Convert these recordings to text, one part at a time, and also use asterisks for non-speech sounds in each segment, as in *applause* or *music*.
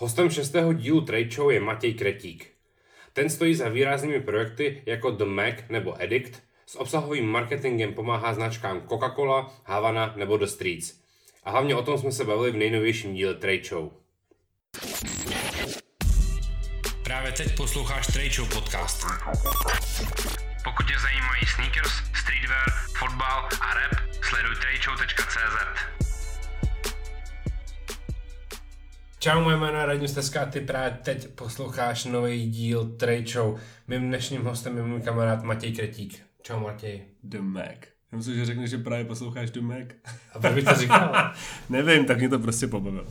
Hostem šestého dílu Trade Show je Matěj Kretík. Ten stojí za výraznými projekty jako The Mac nebo Edict, s obsahovým marketingem pomáhá značkám Coca-Cola, Havana nebo The Streets. A hlavně o tom jsme se bavili v nejnovějším díle Trade Show. Právě teď posloucháš Trade Show podcast. Pokud tě zajímají sneakers, streetwear, fotbal a rap, sleduj tradeshow.cz. Čau, moje jméno je Radim Steska a ty právě teď posloucháš nový díl Trade Show. Mým dnešním hostem je můj kamarád Matěj Kretík. Čau Matěj. The Mac. Já myslím, že řekneš, že právě posloucháš The Mac. A proč bych to říkal? *laughs* Nevím, tak mě to prostě pobavilo.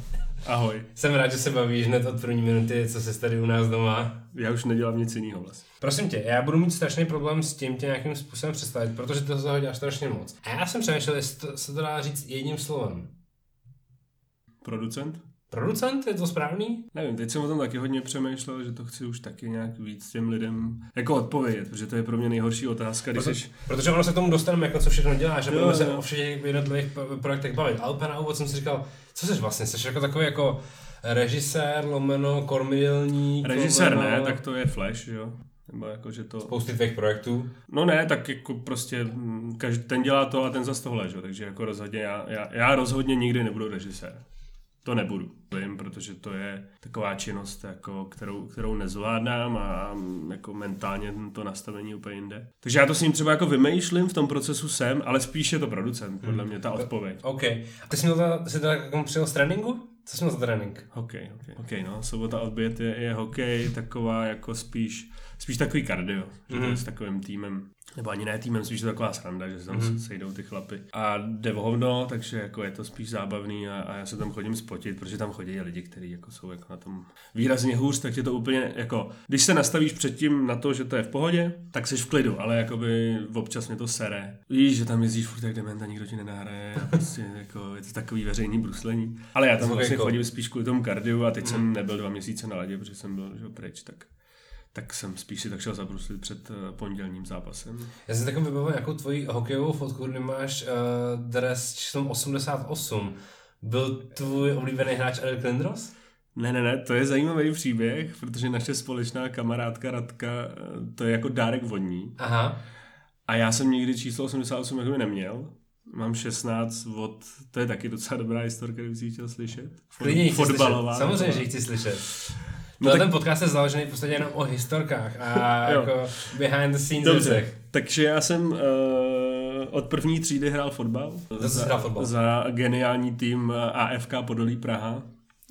Ahoj. Jsem rád, že se bavíš hned od první minuty, co se tady u nás doma. Já už nedělám nic jiného vlastně. Prosím tě, já budu mít strašný problém s tím tě nějakým způsobem představit, protože to toho děláš strašně moc. A já jsem přemýšlel, jestli to, se to dá říct jedním slovem. Producent? Producent, je to správný? Nevím, teď jsem o tom taky hodně přemýšlel, že to chci už taky nějak víc těm lidem jako odpovědět, protože to je pro mě nejhorší otázka, když Proto, jsi... Protože ono se k tomu dostaneme, jako co všechno děláš, a budeme se o všech jednotlivých projektech bavit. Ale úplně na úvod jsem si říkal, co jsi vlastně, jsi jako takový jako režisér, lomeno, kormidelník, Režisér lomeno, ne, tak to je Flash, jo? Nebo jako, že to... Spousty tvých projektů. No ne, tak jako prostě každý, ten dělá to a ten za tohle, že? jo? takže jako rozhodně já, já, já rozhodně nikdy nebudu režisér. To nebudu, vím, protože to je taková činnost, jako, kterou, kterou nezvládám a jako mentálně to nastavení úplně jinde. Takže já to s ním třeba jako vymýšlím, v tom procesu jsem, ale spíš je to producent, podle mě ta odpověď. OK. A ty jsi, měl jsi to jako přijel z tréninku? Co jsi měl za trénink? Hokej, hokej. Hokej, no, sobota odbět je, je hokej, taková jako spíš, spíš takový kardio, že to je s takovým týmem, nebo ani ne týmem, spíš to taková sranda, že se tam mm. sejdou ty chlapy. A jde o hovno, takže jako je to spíš zábavný a, a já se tam chodím spotit, protože tam chodí lidi, kteří jako jsou jako na tom výrazně hůř, tak je to úplně jako, když se nastavíš předtím na to, že to je v pohodě, tak jsi v klidu, ale jakoby občas mě to sere. Víš, že tam jezdíš furt jak dement a nikdo ti nenahraje, a prostě *laughs* jako je to takový veřejný bruslení. Ale já tam Zvuk vlastně jako- chodím spíš kvůli tomu kardiu a teď jsem nebyl dva měsíce na ledě, protože jsem byl že, pryč, tak tak jsem spíš si tak šel zabruslit před eh, pondělním zápasem. Já jsem takový vybavil nějakou tvoji hokejovou fotku, kde máš uh, dres číslem 88. Byl tvůj oblíbený hráč Eric Lindros? Ne, ne, ne, to je zajímavý příběh, protože naše společná kamarádka Radka, eh, to je jako dárek vodní. Aha. A já jsem nikdy číslo 88 jako neměl. Mám 16 od, to je taky docela dobrá historka, kdyby si chtěl slyšet. Fot- Klidně chci Fotbalová. slyšet. Samozřejmě, že chci slyšet. No tak- ten podcast je založený v podstatě jenom o historkách a *laughs* jako behind the scenes Dobře, věcech. takže já jsem uh, od první třídy hrál fotbal. Za hrál fotbal? Za geniální tým eh, AFK Podolí Praha,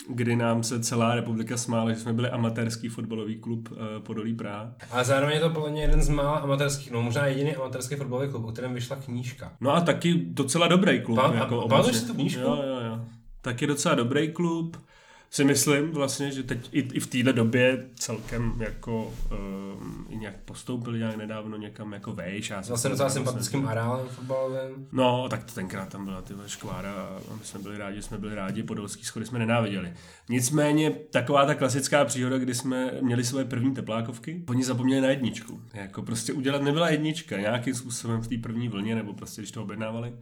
kdy nám se celá republika smála, že jsme byli amatérský fotbalový klub uh, Podolí Praha. Ale zároveň je to podle mě jeden z mála amatérských, no možná jediný amatérský fotbalový klub, o kterém vyšla knížka. No a taky docela dobrý klub. Pa- a jako pamatuješ obecně. si tu knížku? Jo, jo, jo. Taky docela dobrý klub. Si myslím vlastně, že teď i, i v téhle době celkem jako um, i nějak postoupili nějak nedávno někam jako vejš. Já jsem docela tam sympatickým areálem fotbalovým. No, tak to tenkrát tam byla ty škvára a my jsme byli rádi, jsme byli rádi, podolský schody jsme nenáviděli. Nicméně taková ta klasická příhoda, kdy jsme měli svoje první teplákovky, oni zapomněli na jedničku. Jako prostě udělat nebyla jednička nějakým způsobem v té první vlně, nebo prostě když to objednávali.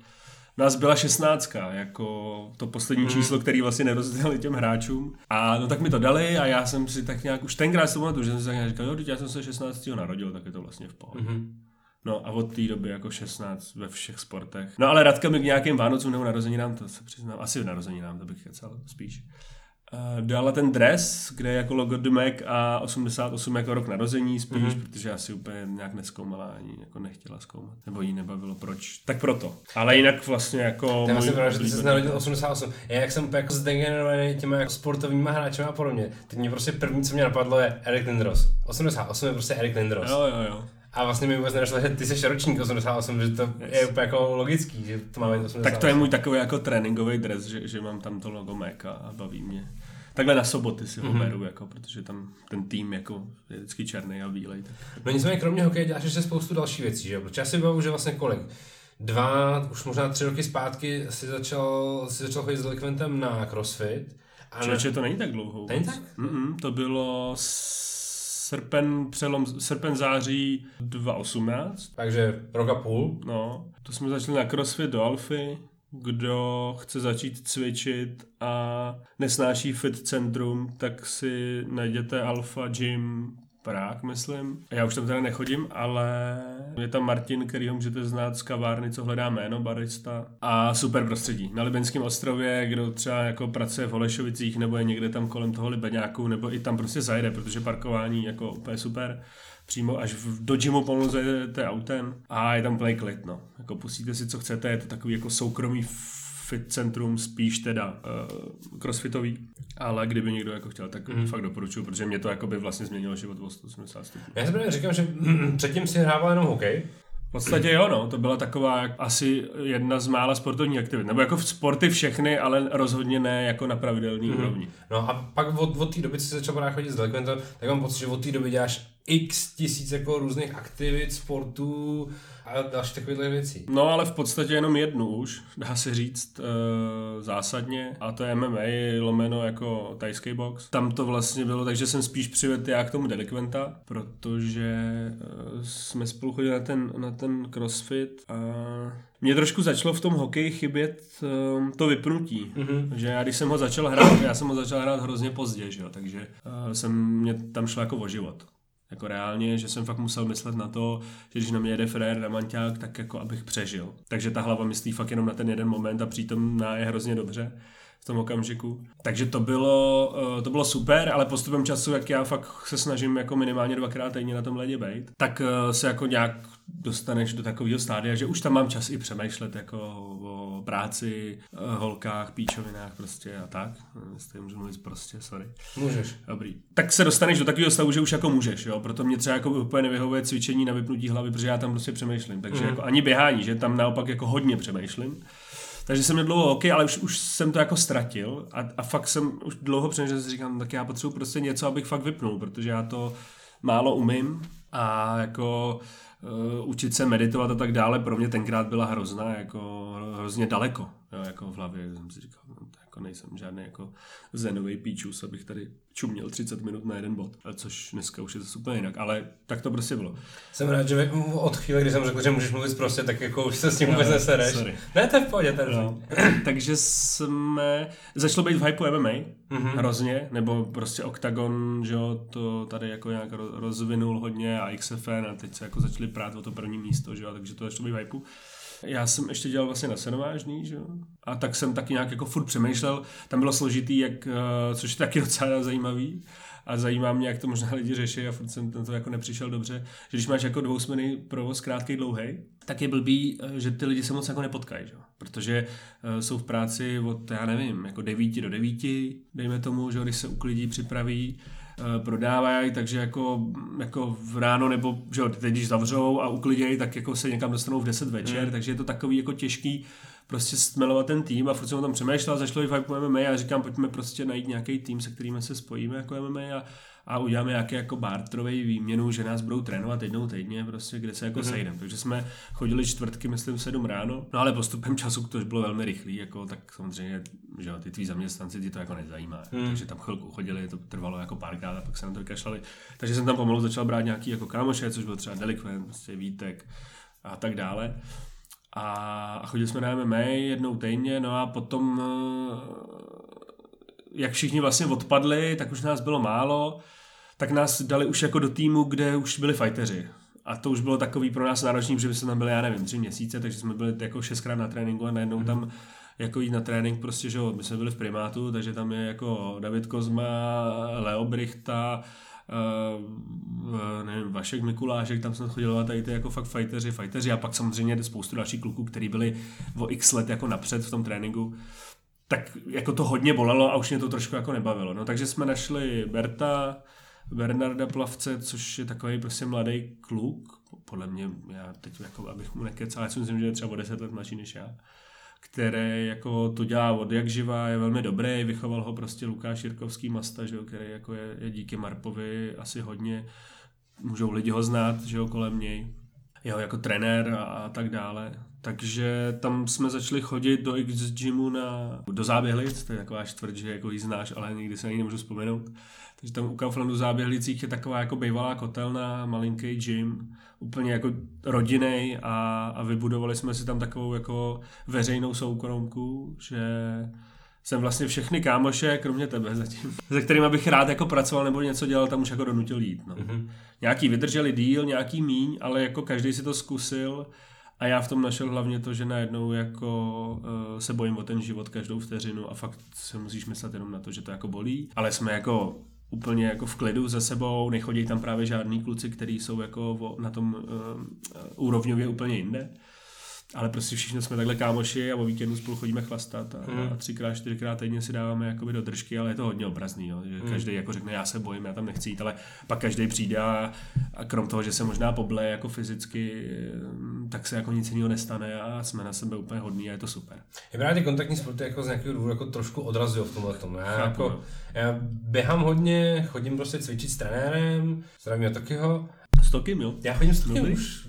Nás byla šestnáctka, jako to poslední číslo, který vlastně nerozdělili těm hráčům. A no tak mi to dali a já jsem si tak nějak, už tenkrát si pamatuju, že jsem si tak nějak říkal, jo, teď já jsem se 16. narodil, tak je to vlastně v pohodě. Mhm. No a od té doby jako 16 ve všech sportech. No ale Radka mi k nějakým Vánocům nebo narozeninám, to se přiznám, asi narozeninám, to bych kecal spíš. Uh, dala ten dres, kde je jako logo The Mac a 88 jako rok narození spíš, mm-hmm. protože asi úplně nějak neskoumala ani jako nechtěla zkoumat. Nebo jí nebavilo proč. Tak proto. Ale jinak vlastně jako... To je vlastně pravda, že ty jsi narodil 88. Já jak jsem jako zdegenerovaný těma jako sportovníma hráčema a podobně, teď mě prostě první, co mě napadlo, je Eric Lindros. 88 je prostě Eric Lindros. Jo, jo, jo. A vlastně mi vůbec nedošlo, že ty jsi ročník 88, že to Yes. je úplně jako logický, že to máme 88. Tak to je můj takový jako tréninkový dres, že, že mám tam to logo Mac a baví mě. Takhle na soboty si ho Mhm. mm-hmm. beru, jako, protože tam ten tým jako je vždycky černý a bílej. Tak. No nicméně kromě hokeje děláš ještě spoustu dalších věcí, že jo? Protože já si bavu, že vlastně kolik? Dva, už možná tři roky zpátky si začal, si začal chodit s delikventem na crossfit. A Člověče, to není tak dlouho. Není tak? Mm-mm, to bylo srpen, přelom, srpen září 2018. takže rok a půl. No, to jsme začali na CrossFit do Alfy, kdo chce začít cvičit a nesnáší fit centrum, tak si najděte Alpha Gym Prák, myslím. Já už tam teda nechodím, ale je tam Martin, který ho můžete znát z kavárny, co hledá jméno, barista. A super prostředí. Na Libenském ostrově, kdo třeba jako pracuje v Holešovicích, nebo je někde tam kolem toho Libeňáku, nebo i tam prostě zajede, protože parkování jako úplně super přímo až v, do gymu polozujete autem a je tam plný klid, no. Jako pustíte si, co chcete, je to takový jako soukromý fit centrum, spíš teda uh, crossfitový, ale kdyby někdo jako chtěl, tak mm. fakt doporučuji, protože mě to jako by vlastně změnilo život o 180 stupňů. Já jsem říkám, že *clears throat* předtím si hrával jenom hokej, v podstatě jo, no. To byla taková asi jedna z mála sportovních aktivit. Nebo jako v sporty všechny, ale rozhodně ne jako na pravidelný mm-hmm. úrovni. No a pak od, od té doby, co jsi začal právě chodit s delikventem, tak mám pocit, že od té doby děláš x tisíc jako různých aktivit, sportů a další takovéhle věcí. No ale v podstatě jenom jednu už, dá se říct e, zásadně a to je MMA lomeno jako tajský box. Tam to vlastně bylo, takže jsem spíš přivedl já k tomu delikventa, protože e, jsme spolu chodili na ten, na ten crossfit a mě trošku začalo v tom hokeji chybět um, to vypnutí, mm-hmm. že já když jsem ho začal hrát, já jsem ho začal hrát hrozně pozdě, že jo, takže uh, jsem, mě tam šlo jako o život jako reálně, že jsem fakt musel myslet na to, že když na mě jede frér Ramanťák, tak jako abych přežil. Takže ta hlava myslí fakt jenom na ten jeden moment a přitom na je hrozně dobře v tom okamžiku. Takže to bylo, eh, to bylo super, ale postupem času, jak já fakt se snažím jako minimálně dvakrát týdně na tom ledě být, tak eh, se jako nějak dostaneš do takového stádia, že už tam mám čas i přemýšlet jako o práci, eh, holkách, píčovinách prostě a tak. Jestli můžu mluvit prostě, sorry. Můžeš. Dobrý. Tak se dostaneš do takového stavu, že už jako můžeš, jo. Proto mě třeba jako úplně nevyhovuje cvičení na vypnutí hlavy, protože já tam prostě přemýšlím. Takže mm. jako ani běhání, že tam naopak jako hodně přemýšlím. Takže jsem měl dlouho hokej, ale už, už jsem to jako ztratil a, a fakt jsem už dlouho přemýšlel, že si říkám, tak já potřebuji prostě něco, abych fakt vypnul, protože já to málo umím a jako uh, učit se meditovat a tak dále pro mě tenkrát byla hrozná, jako hrozně daleko, jo, jako v hlavě jsem si říkal, no, jako nejsem žádný jako zenový píčus, abych tady čuměl 30 minut na jeden bod, což dneska už je to úplně jinak, ale tak to prostě bylo. Jsem rád, že od chvíle, kdy jsem řekl, že můžeš mluvit prostě, tak jako už se s tím vůbec nesereš. Sorry. Ne, to je v pohodě, ten no. *clears throat* Takže jsme, začalo být v hypeu MMA, mm-hmm. hrozně, nebo prostě Octagon, že jo, to tady jako nějak rozvinul hodně a XFN a teď se jako začali prát o to první místo, že jo, takže to začalo být v hypeu. Já jsem ještě dělal vlastně na senovážný, že jo? A tak jsem taky nějak jako furt přemýšlel. Tam bylo složitý, jak, eh, což je taky *laughs* docela zajímavý. A zajímá mě, jak to možná lidi řeší a furt jsem to jako nepřišel dobře, že když máš jako dvousměný provoz krátký dlouhý, tak je blbý, eh, že ty lidi se moc jako nepotkají, že? protože uh, jsou v práci od, já nevím, jako 9 do 9, dejme tomu, že když se uklidí, připraví, Eh, prodávají, takže jako, jako v ráno nebo že jo, teď když zavřou a uklidějí, tak jako se někam dostanou v 10 večer, hmm. takže je to takový jako těžký prostě stmelovat ten tým a furt jsem o tom přemýšlel, začalo i fakt MMA a říkám, pojďme prostě najít nějaký tým, se kterými se spojíme jako MMA a a uděláme nějaký jako bartrový výměnu, že nás budou trénovat jednou týdně, prostě, kde se jako mm-hmm. sejdeme. Takže jsme chodili čtvrtky, myslím, sedm ráno, no ale postupem času to bylo velmi rychlý, jako, tak samozřejmě, že jo, ty tví zaměstnanci ti to jako nezajímá. Mm. Takže tam chvilku chodili, to trvalo jako párkrát a pak se na to vykašlali. Takže jsem tam pomalu začal brát nějaký jako kámoše, což byl třeba Delikvent, prostě Vítek a tak dále. A, a chodili jsme na MMA jednou týdně, no a potom jak všichni vlastně odpadli, tak už nás bylo málo, tak nás dali už jako do týmu, kde už byli fighteři. A to už bylo takový pro nás náročný, že jsme tam byli, já nevím, tři měsíce, takže jsme byli jako šestkrát na tréninku a najednou mm. tam jako jít na trénink, prostě, že jo, my jsme byli v primátu, takže tam je jako David Kozma, Leo Brichta, uh, nevím, Vašek Mikulášek, tam jsem chodil a tady ty jako fakt fighteři, fighteři a pak samozřejmě spoustu dalších kluků, kteří byli o x let jako napřed v tom tréninku tak jako to hodně bolelo a už mě to trošku jako nebavilo. No takže jsme našli Berta, Bernarda Plavce, což je takový prostě mladý kluk, podle mě, já teď jako, abych mu nekecal, já si myslím, že je třeba o 10 let mladší než já, který jako to dělá od jak živá, je velmi dobrý, vychoval ho prostě Lukáš Jirkovský Masta, že jo, který jako je, je díky Marpovi asi hodně, můžou lidi ho znát, že jo, kolem něj, jeho jako trenér a, a tak dále Takže tam jsme začali chodit do X Gymu na, do záběhlic, to je taková čtvrt, že jako ji znáš, ale nikdy se ani nemůžu vzpomenout. Takže tam u Kauflandu záběhlicích je taková jako bývalá kotelna, malinký gym, úplně jako rodinej a, a vybudovali jsme si tam takovou jako veřejnou soukromku, že jsem vlastně všechny kámoše, kromě tebe zatím, *laughs* se kterými bych rád jako pracoval nebo něco dělal, tam už jako donutil jít. No. Mm-hmm. Nějaký vydrželi díl, nějaký míň, ale jako každý si to zkusil a já v tom našel hlavně to, že najednou jako uh, se bojím o ten život každou vteřinu a fakt se musíš myslet jenom na to, že to jako bolí. Ale jsme jako úplně jako v klidu ze sebou, nechodí tam právě žádní kluci, kteří jsou jako na tom uh, úrovňově úplně jinde ale prostě všichni jsme takhle kámoši a o víkendu spolu chodíme chlastat a, hmm. a třikrát, čtyřikrát týdně si dáváme jakoby do držky, ale je to hodně obrazný, jo, že hmm. každý jako řekne, já se bojím, já tam nechci jít, ale pak každý přijde a, a krom toho, že se možná poble jako fyzicky, tak se jako nic jiného nestane a jsme na sebe úplně hodní a je to super. Je právě ty kontaktní sporty jako z nějakého důvodu jako trošku odrazují v tomhle tomu. Já, Chápu, jako, no. já běhám hodně, chodím prostě cvičit s trenérem, zdravím Takyho. S Tokym, jo? Já chodím s Tokym už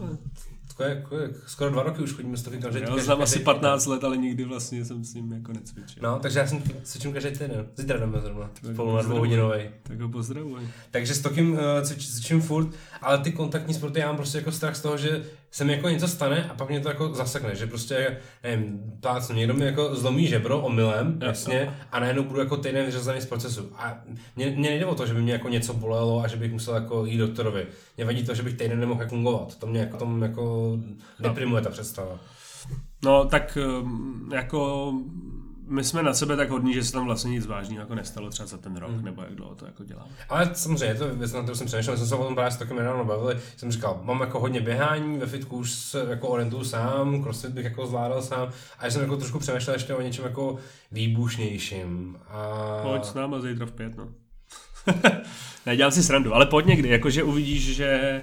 skoro, skoro dva roky už chodíme stovky každý Já znám asi 15 let, ale nikdy vlastně jsem s ním jako necvičil. No, takže já jsem cvičím každý týden. Zítra jdeme zrovna. Spolu na dvouhodinový. Tak ho pozdravuj. Takže s tokým uh, cvičím furt, ale ty kontaktní sporty já mám prostě jako strach z toho, že se mi jako něco stane a pak mě to jako zasekne, že prostě, nevím, plácnu, někdo mi jako zlomí žebro omylem, jasně, a najednou budu jako týden vyřazený z procesu. A mě, mě nejde o to, že by mě jako něco bolelo a že bych musel jako jít doktorovi. Mě vadí to, že bych týden nemohl fungovat. To mě jako, tom jako deprimuje ta představa. No tak ehm, jako my jsme na sebe tak hodní, že se tam vlastně nic vážného jako nestalo třeba za ten rok, hmm. nebo jak dlouho to jako děláme. Ale samozřejmě, to věc, na kterou jsem přemýšlel, jsem se o tom právě s taky nedávno bavili, jsem říkal, mám jako hodně běhání, ve fitku už se jako orientuju sám, crossfit bych jako zvládal sám, a jsem jako trošku přemýšlel ještě o něčem jako výbušnějším. A... Pojď s náma zítra v pět, no. *laughs* Nedělám si srandu, ale pojď někdy, jakože uvidíš, že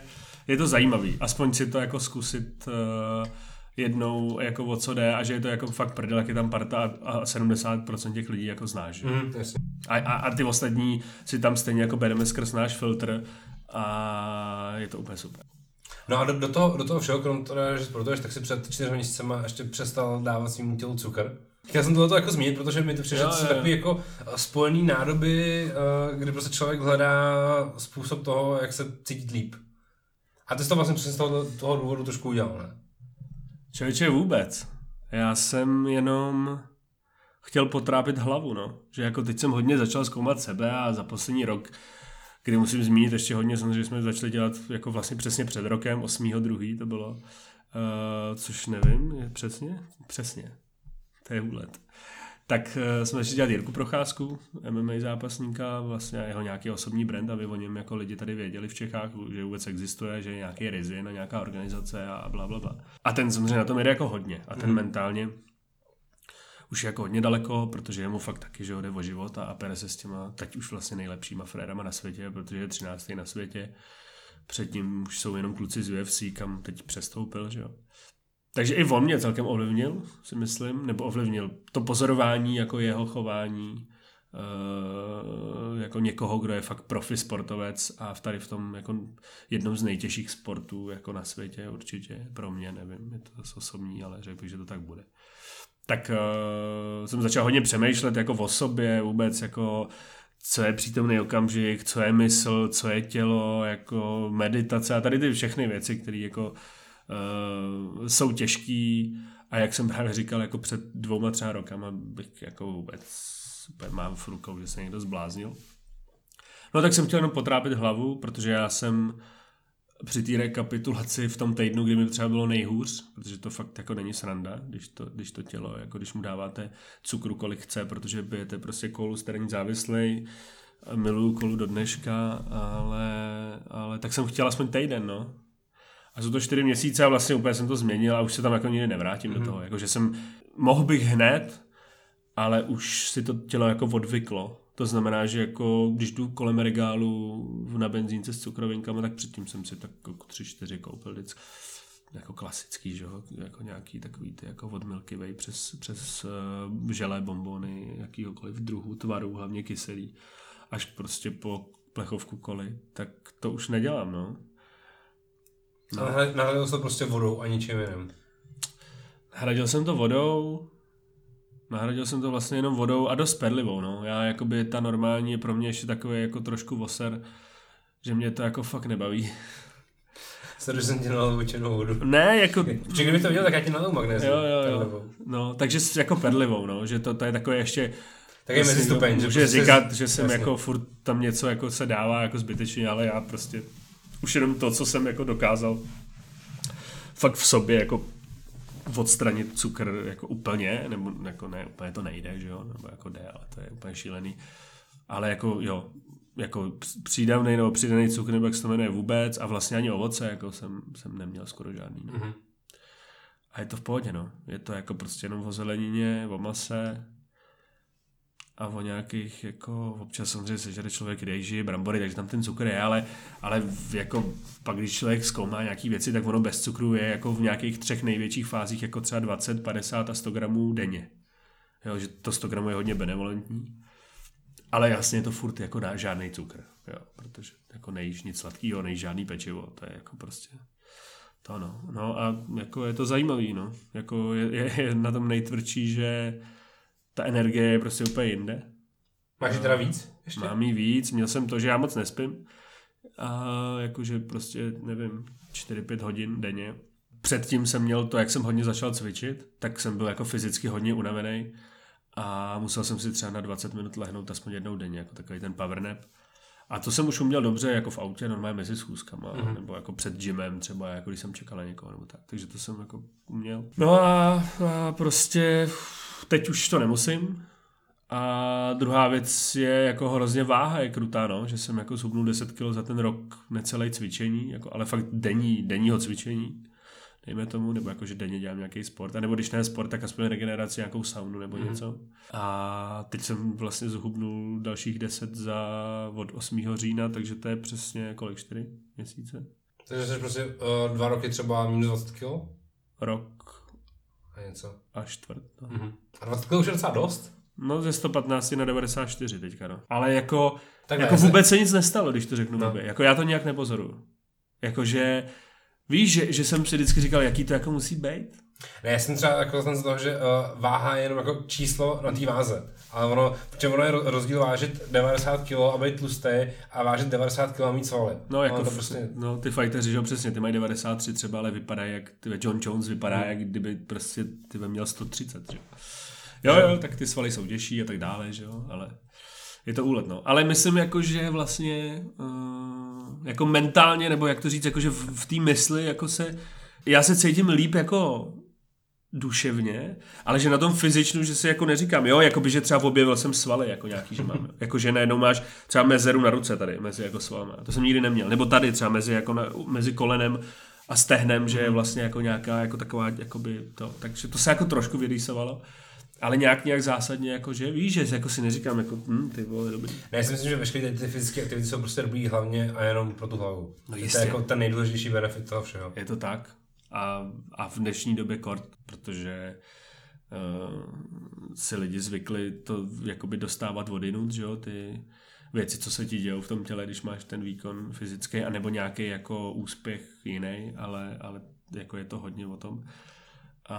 je to zajímavý, aspoň si to jako zkusit uh, jednou jako o co jde a že je to jako fakt prdel, jak je tam parta a, a 70% těch lidí jako znáš. Mm, a, a, a, ty ostatní si tam stejně jako bereme skrz náš filtr a je to úplně super. No a do, do, toho, do toho všeho, krom toho, že sportuješ, tak si před čtyřmi měsícema ještě přestal dávat svým tělu cukr. Chtěl jsem tohle jako zmínit, protože mi to přišlo, že takový jako spojený nádoby, eh, kdy prostě člověk hledá způsob toho, jak se cítit líp. A ty jsi to vlastně přesně z toho, toho důvodu trošku udělal, ne? Člověče vůbec. Já jsem jenom chtěl potrápit hlavu, no. Že jako teď jsem hodně začal zkoumat sebe a za poslední rok, kdy musím zmínit ještě hodně, samozřejmě jsme začali dělat jako vlastně přesně před rokem, 8.2. to bylo, uh, což nevím, je přesně? Přesně. To je úlet tak uh, jsme začali dělat Jirku Procházku, MMA zápasníka, vlastně jeho nějaký osobní brand, aby o něm jako lidi tady věděli v Čechách, že vůbec existuje, že je nějaký rizin a nějaká organizace a bla, bla, bla. A ten samozřejmě na tom jde jako hodně. A ten mm. mentálně už je jako hodně daleko, protože jemu fakt taky, že jde o život a pere se s těma teď už vlastně nejlepšíma frérama na světě, protože je 13. na světě. Předtím už jsou jenom kluci z UFC, kam teď přestoupil, že jo. Takže i on mě celkem ovlivnil, si myslím, nebo ovlivnil to pozorování jako jeho chování, Uh, jako někoho, kdo je fakt profi sportovec a v tady v tom jako jednom z nejtěžších sportů jako na světě určitě, pro mě, nevím, je to zase osobní, ale řekl bych, že to tak bude. Tak uh, jsem začal hodně přemýšlet jako o sobě, vůbec jako co je přítomný okamžik, co je mysl, co je tělo, jako meditace a tady ty všechny věci, které jako uh, jsou těžký a jak jsem právě říkal, jako před dvouma třeba rokama bych jako vůbec mám v rukou, že se někdo zbláznil. No tak jsem chtěl jenom potrápit hlavu, protože já jsem při té rekapitulaci v tom týdnu, kdy mi třeba bylo nejhůř, protože to fakt jako není sranda, když to, když to tělo, jako když mu dáváte cukru kolik chce, protože bijete prostě kolu, jste není závislej, miluju kolu do dneška, ale, ale tak jsem chtěl aspoň týden, no. A jsou to čtyři měsíce a vlastně úplně jsem to změnil a už se tam jako nikdy nevrátím mm-hmm. do mhm. toho. Jako, že jsem, mohl bych hned, ale už si to tělo jako odvyklo. To znamená, že jako když jdu kolem regálu na benzínce s cukrovinkami, tak předtím jsem si tak jako tři, čtyři koupil vždycky jako klasický, že jo, jako nějaký takový ty jako od Milky Way přes, přes uh, želé bombony, jakýhokoliv druhu, tvaru, hlavně kyselý, až prostě po plechovku koli, tak to už nedělám, no. No. Nahradil se prostě vodou a ničím jiným. Hradil jsem to vodou, nahradil jsem to vlastně jenom vodou a dost perlivou, no. Já jakoby ta normální je pro mě ještě takový jako trošku voser, že mě to jako fakt nebaví. Sorry, že jsem ti nalil černou vodu. Ne, jako... Protože kdyby to viděl, tak já ti nalil magnézium. Jo, jo, jo. Perlivou. No, takže jako perlivou, no, že to, to je takové ještě... Tak je mezi stupeň. Může prostě říkat, že jsem jasně. jako furt tam něco jako se dává jako zbytečně, ale já prostě už jenom to, co jsem jako dokázal fakt v sobě jako odstranit cukr jako úplně, nebo jako ne, úplně to nejde, že jo, nebo jako jde, ale to je úplně šílený. Ale jako jo, jako př- přídavný nebo přidaný cukr, nebo jak se to jmenuje vůbec a vlastně ani ovoce, jako jsem, jsem neměl skoro žádný. No. Mhm. A je to v pohodě, no. Je to jako prostě jenom o zelenině, o mase a o nějakých, jako občas samozřejmě sežere člověk rejži, brambory, takže tam ten cukr je, ale, ale jako pak, když člověk zkoumá nějaký věci, tak ono bez cukru je jako v nějakých třech největších fázích, jako třeba 20, 50 a 100 gramů denně. Jo, že to 100 gramů je hodně benevolentní. Ale jasně to furt jako dá žádný cukr, jo, protože jako nejíš nic sladkého, nejíš žádný pečivo, to je jako prostě to no. No a jako je to zajímavý, no. Jako je, je, je na tom nejtvrdší, že ta energie je prostě úplně jinde. Máš teda víc? Ještě? Mám jí víc, měl jsem to, že já moc nespím. A jakože prostě, nevím, 4-5 hodin denně. Předtím jsem měl to, jak jsem hodně začal cvičit, tak jsem byl jako fyzicky hodně unavený a musel jsem si třeba na 20 minut lehnout aspoň jednou denně, jako takový ten power nap. A to jsem už uměl dobře jako v autě, normálně mezi schůzkama, mm-hmm. nebo jako před gymem třeba, jako když jsem čekal na někoho nebo tak. Takže to jsem jako uměl. No a, a prostě teď už to nemusím. A druhá věc je jako hrozně váha je krutá, no, že jsem jako zhubnul 10 kg za ten rok necelé cvičení, jako, ale fakt denní, denního cvičení dejme tomu, nebo jako, že denně dělám nějaký sport, a nebo když ne sport, tak aspoň regeneraci, nějakou saunu nebo mm. něco. A teď jsem vlastně zhubnul dalších 10 za od 8. října, takže to je přesně kolik, 4 měsíce? Takže jsi prostě uh, dva roky třeba minus 20 kg? Rok A něco. a čtvrt. No. Mhm. A 20 kg už je docela dost. no ze 115 na 94 teďka, no. Ale jako, Takhle, jako vůbec se nic nestalo, když to řeknu No. no. Jako já to nějak nepozoruju. Jakože, víš, že, že jsem si vždycky říkal, jaký to jako musí být? Ne, já jsem třeba jako ten z toho, že uh, váha je jenom jako číslo na té váze. Ale ono, protože ono je ro- rozdíl vážit 90 kg a být tlustý a vážit 90 kg a mít svaly. No, jako to v, prostě... no, ty fighteři, že jo, přesně, ty mají 93 třeba, ale vypadají jak, ty John Jones vypadá, Hmm. jak kdyby prostě ty měl 130, že jo. Jo, jo, tak ty svaly jsou těžší a tak dále, že jo, ale je to úlet, no. Ale myslím jako, že vlastně uh, jako mentálně, nebo jak to říct, jako že v, v té mysli, jako se, já se cítím líp jako duševně, ale že na tom fyzičnu, že si jako neříkám, jo, jako by, že třeba objevil jsem svaly, jako nějaký, že mám, jako že najednou máš třeba mezeru na ruce tady, mezi jako svalama, to jsem nikdy neměl, nebo tady třeba mezi, jako na, mezi kolenem a stehnem, že je vlastně jako nějaká, jako taková, jakoby to, takže to se jako trošku vyrýsovalo, ale nějak nějak zásadně, jako že víš, že jako si neříkám, jako hm, ty vole, dobrý. Ne, já si myslím, že veškeré ty fyzické aktivity jsou prostě dobrý hlavně a jenom pro tu hlavu. No to je jako ten nejdůležitější benefit toho všeho. Je to tak. A, a v dnešní době kort, protože uh, si lidi zvykli to jakoby dostávat odinut, že jo, ty věci, co se ti dějou v tom těle, když máš ten výkon fyzický, anebo nějaký jako úspěch jiný, ale, ale jako je to hodně o tom. A,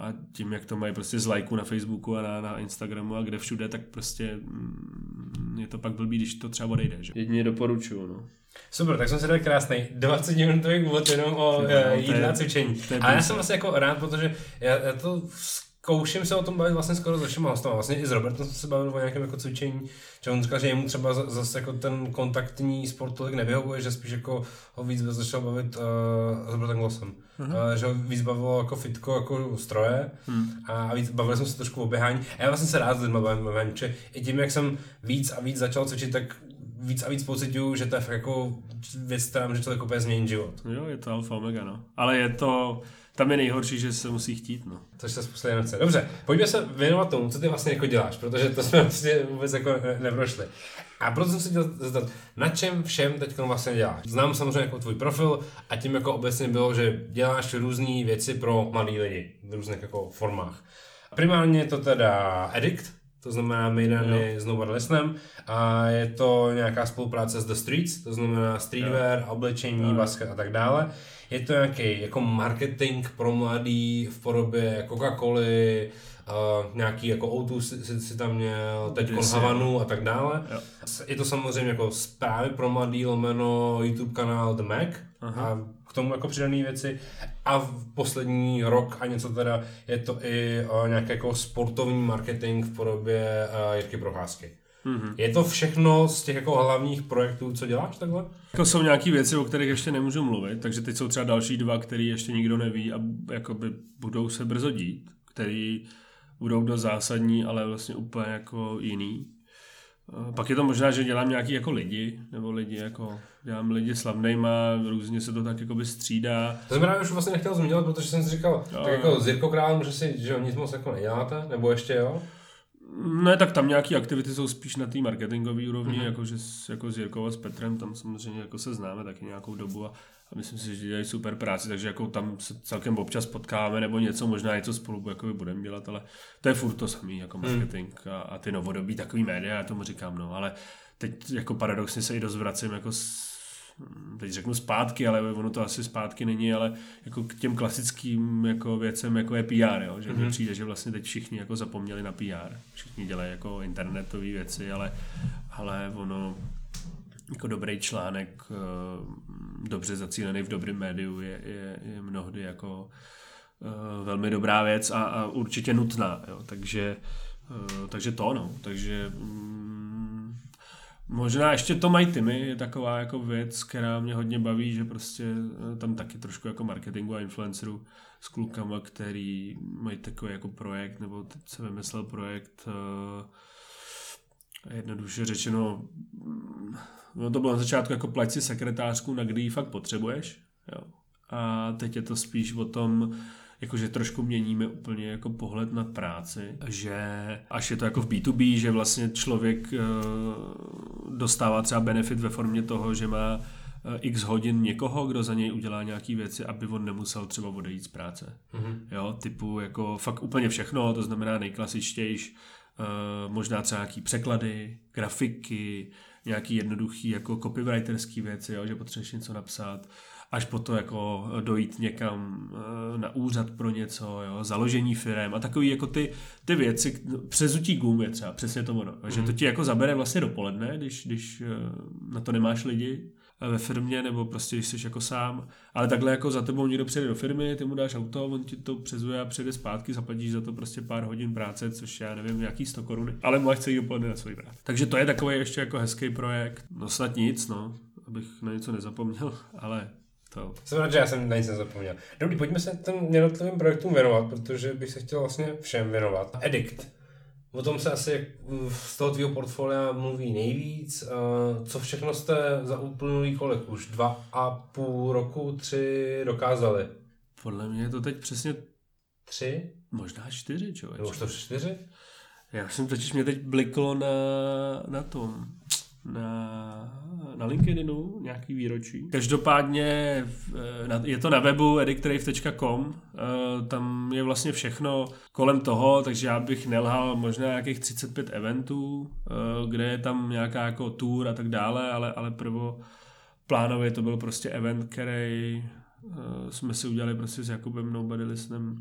a tím, jak to mají prostě z lajku na Facebooku a na, na Instagramu a kde všude, tak prostě mm, je to pak blbý, když to třeba odejde. Že? Jedině doporučuju, no. Super, tak jsem si dal krásný 20 minutový úvod jenom o no, jídle a cvičení. Ale já jsem vlastně jako rád, protože já, já to zkouším se o tom bavit vlastně skoro se všema hostama. Vlastně i s Robertem jsem se bavil o nějakém jako cvičení, že on říkal, že jemu třeba za- zase jako ten kontaktní sport tolik nevyhovuje, že spíš jako ho víc začal bavit uh, s Robertem Glossem. Uh, že ho víc bavilo jako fitko, jako stroje Hmm. a víc bavili jsme se trošku o běhání. A já vlastně se rád s lidmi bavím běhání, protože i tím, jak jsem víc a víc začal cvičit, tak víc a víc pocituju, že to je fakt jako věc, která může člověk úplně změnit život. Jo, je to alfa omega, no. Ale je to, tam je nejhorší, že se musí chtít, no. Což se spustí na chce. Dobře, pojďme se věnovat tomu, co ty vlastně jako děláš, protože to jsme vlastně vůbec jako ne- neprošli. A proto jsem se chtěl zeptat, na čem všem teď vlastně děláš? Znám samozřejmě jako tvůj profil a tím jako obecně bylo, že děláš různé věci pro mladý lidi v různých jako formách. Primárně je to teda Edict, to znamená Maidany s Nobody Listenem a je to nějaká spolupráce s The Streets, to znamená streetwear, oblečení, Jo. basket a tak dále. je to nějaký jako marketing pro mladý v podobě Coca-Coly, uh, nějaký jako O2 si, si, tam měl, teď Havanu a tak dále. Jo. Je to samozřejmě jako zprávy pro mladý lomeno YouTube kanál The Mac Aha. a tomu jako přidané věci. A v poslední rok a něco teda je to i uh, nějaký jako sportovní marketing v podobě uh, Jirky Procházky. Mm-hmm. Je to všechno z těch jako hlavních projektů, co děláš takhle? Jako jsou nějaké věci, o kterých ještě nemůžu mluvit, takže teď jsou třeba další dva, které ještě nikdo neví a jakoby budou se brzo dít, který budou dost zásadní, ale vlastně úplně jako jiný. Pak je to možná, že dělám nějaký jako lidi, nebo lidi jako, dělám lidi slavnejma, různě se to tak jako by střídá. To že už vlastně nechtěl zmiňovat, protože jsem si říkal, no, tak jako z Jirko Král, může si, že nic moc jako neděláte, nebo ještě jo? Ne, tak tam nějaké aktivity jsou spíš na té marketingové úrovni, mm-hmm. jako, že jako s Jirkou a s Petrem, tam samozřejmě jako se známe taky nějakou dobu a, a myslím si, že dělají super práci, takže jako tam se celkem občas potkáme nebo něco, možná něco spolu jako budeme dělat, ale to je furt to samý jako mhm. marketing mm. a, a ty novodobí takový média, já tomu říkám, no, ale teď jako paradoxně se i dost vracím jako s, teď řeknu zpátky, ale ono to asi zpátky není, ale jako k těm klasickým jako věcem, jako je PR, jo? že mm-hmm. přijde, že vlastně teď všichni jako zapomněli na PR. Všichni dělají jako internetové věci, ale, ale ono jako dobrý článek, eh, dobře zacílený v dobrém médiu je, je, je mnohdy jako eh, velmi dobrá věc a, a určitě nutná. Jo? Takže, eh, takže to, no. Takže mm, možná ještě to mají tymy, je taková jako věc, která mě hodně baví, že prostě tam taky trošku jako marketingu a influencerů s klukama, který mají takový jako projekt, nebo teď se vymyslel projekt jednoduše řečeno No to bylo na začátku jako plať si sekretářku, na kdy ji fakt potřebuješ. Jo. A teď je to spíš o tom, jakože trošku měníme úplně jako pohled na práci, že až je to jako v B2B, že vlastně člověk uh, dostává třeba benefit ve formě toho, že má uh, x hodin někoho, kdo za něj udělá nějaký věci, aby on nemusel třeba odejít z práce. Mm-hmm. Jo, typu jako fakt úplně všechno, to znamená nejklasičtější, uh, možná třeba nějaký překlady, grafiky, nějaký jednoduchý jako copywriterský věci, jo, že potřebuješ něco napsat, až po to jako dojít někam eh, na úřad pro něco, jo, založení firm a takový jako ty, ty věci, přezutí gum je třeba, přesně to ono, mm. že to mhm. ti jako zabere vlastně dopoledne, když, když eh, na to nemáš lidi, ve firmě, nebo prostě když jsi jako sám, ale takhle jako za tebou někdo přijde do firmy, ty mu dáš auto, on ti to přezuje a přijde zpátky, zaplatíš za to prostě pár hodin práce, což já nevím, jaký 100 koruny, ale máš celý dopoledne na svůj práci. Takže to je takový ještě jako hezký projekt, no snad nic, no, abych na něco nezapomněl, *laughs* ale to. Jsem rád, že já jsem na nic nezapomněl. Dobrý, pojďme se těm jednotlivým projektům věnovat, protože bych se chtěl vlastně všem věnovat. Edict. O tom se asi z toho tvého portfolia mluví nejvíc. Co všechno jste za uplynulý kolik? Už dva a půl roku, tři dokázali? Podle mě je to teď přesně tři? Možná čtyři, člověk. Už to čtyři? Já jsem totiž mě teď bliklo na, na tom, na, na LinkedInu nějaký výročí. Každopádně je to na webu edictrave.com, eh, tam je vlastně všechno kolem toho, takže já bych nelhal možná nějakých 35 eventů, eh, kde je tam nějaká jako tour a tak dále, ale, ale prvo plánově to byl prostě event, který eh, jsme si udělali prostě s Jakubem Nobody Listenem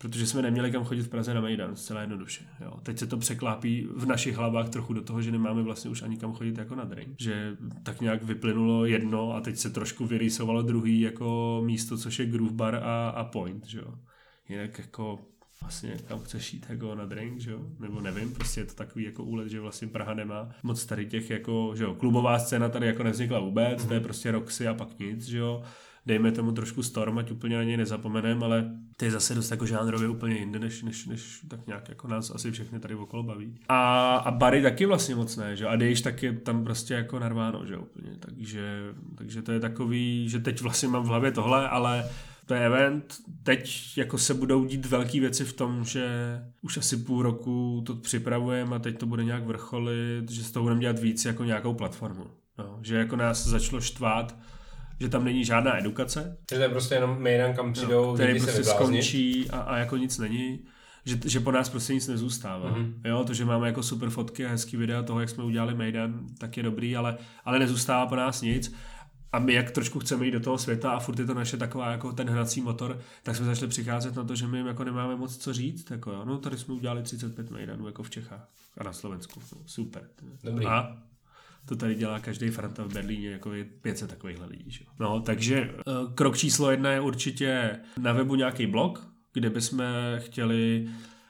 protože jsme neměli kam chodit v Praze na Mejdan, zcela jednoduše. Jo. Teď se to překlápí v našich hlavách trochu do toho, že nemáme vlastně už ani kam chodit jako na drink. Že tak nějak vyplynulo jedno a teď se trošku vyrýsovalo druhý jako místo, což je Groove Bar a, a Point. Že jo. Jinak jako vlastně kam chceš jít jako na drink, že jo? Nebo nevím, prostě je to takový jako úlet, že vlastně Praha nemá moc tady těch jako, že jo, klubová scéna tady jako nevznikla vůbec, mm-hmm. to je prostě Roxy a pak nic, že jo dejme tomu trošku Storm, ať úplně na něj nezapomenem, ale ty je zase dost jako žánrově úplně jinde, než, než, než tak nějak jako nás asi všechny tady okolo baví. A, a Barry taky vlastně moc ne, že? A Dejš tak je tam prostě jako narváno, že úplně. Takže, takže to je takový, že teď vlastně mám v hlavě tohle, ale to je event. Teď jako se budou dít velké věci v tom, že už asi půl roku to připravujeme a teď to bude nějak vrcholit, že z toho budeme dělat víc jako nějakou platformu. No, že jako nás začalo štvát, že tam není žádná edukace. Že to je prostě jenom mejdan, kam přijdou, no, který prostě se skončí a, a, jako nic není. Že, že po nás prostě nic nezůstává. Mm-hmm. Jo, to, že máme jako super fotky a hezký videa toho, jak jsme udělali Mejdan, tak je dobrý, ale, ale nezůstává po nás nic. a my jak trošku chceme jít do toho světa a furt je to naše taková jako ten hnací motor, tak jsme začali přicházet na to, že my jim jako nemáme moc co říct. Jako jo. No tady jsme udělali 35 mejdanů jako v Čechách a na Slovensku. No, super. Dobrý. A to tady dělá každý Franta v Berlíně, jako je 500 takových lidí. Že? No, takže eh, krok číslo jedna je určitě na webu nějaký blog, kde bychom chtěli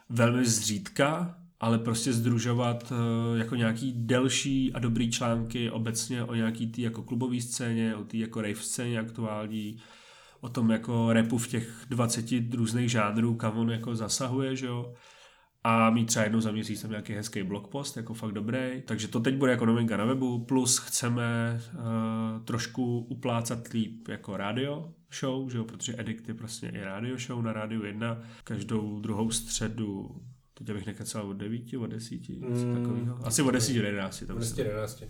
velmi zřídka, ale prostě združovat eh, jako nějaký delší a dobrý články obecně o nějaký tý jako klubové scéně, o té jako rave scéně aktuální, o tom jako repu v těch 20 různých žánrů, kam on jako zasahuje, že jo a mít třeba jednou za měsíc tam nějaký hezký blogpost, jako fakt dobrý. Takže to teď bude jako novinka na webu, plus chceme uh, trošku uplácat líp jako radio show, že jo, protože Edict je prostě i radio show na rádiu 1, každou druhou středu Teď bych nekecal od 9, od 10, něco mm, takového. Asi od 10 do 11. Od 10 do 11.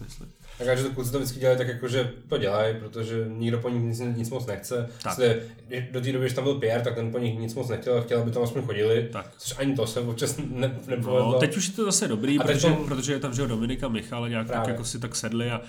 Tak že to kluci to vždycky dělají tak jako, že to dělají, protože nikdo po nich nic, nic moc nechce. Tak. Jste, do té doby, když tam byl Pierre, tak ten po nich nic moc nechtěl, chtěl, aby tam aspoň chodili. Tak. Což ani to se občas ne, nepovedlo. No, teď už je to zase dobrý, protože, to... protože je tam že Dominika Michal nějak tak jako si tak sedli a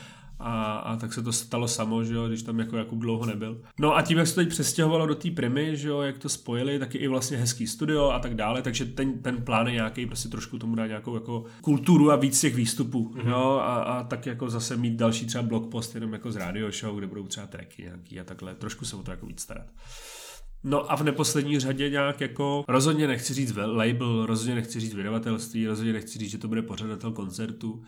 a, a tak se to stalo samo, že jo, když tam jako Jakub dlouho nebyl. No a tím, jak se to teď přestěhovalo do té primy, že jo, jak to spojili, tak je i vlastně hezký studio a tak dále, takže ten, ten plán je nějaký, prostě trošku tomu dá nějakou jako kulturu a víc těch výstupů, mm-hmm. jo, a, a, tak jako zase mít další třeba blogpost jenom jako z radio show, kde budou třeba tracky nějaký a takhle, trošku se o to jako víc starat. No a v neposlední řadě nějak jako, rozhodně nechci říct label, rozhodně nechci říct vydavatelství, rozhodně nechci říct, že to bude pořadatel koncertu,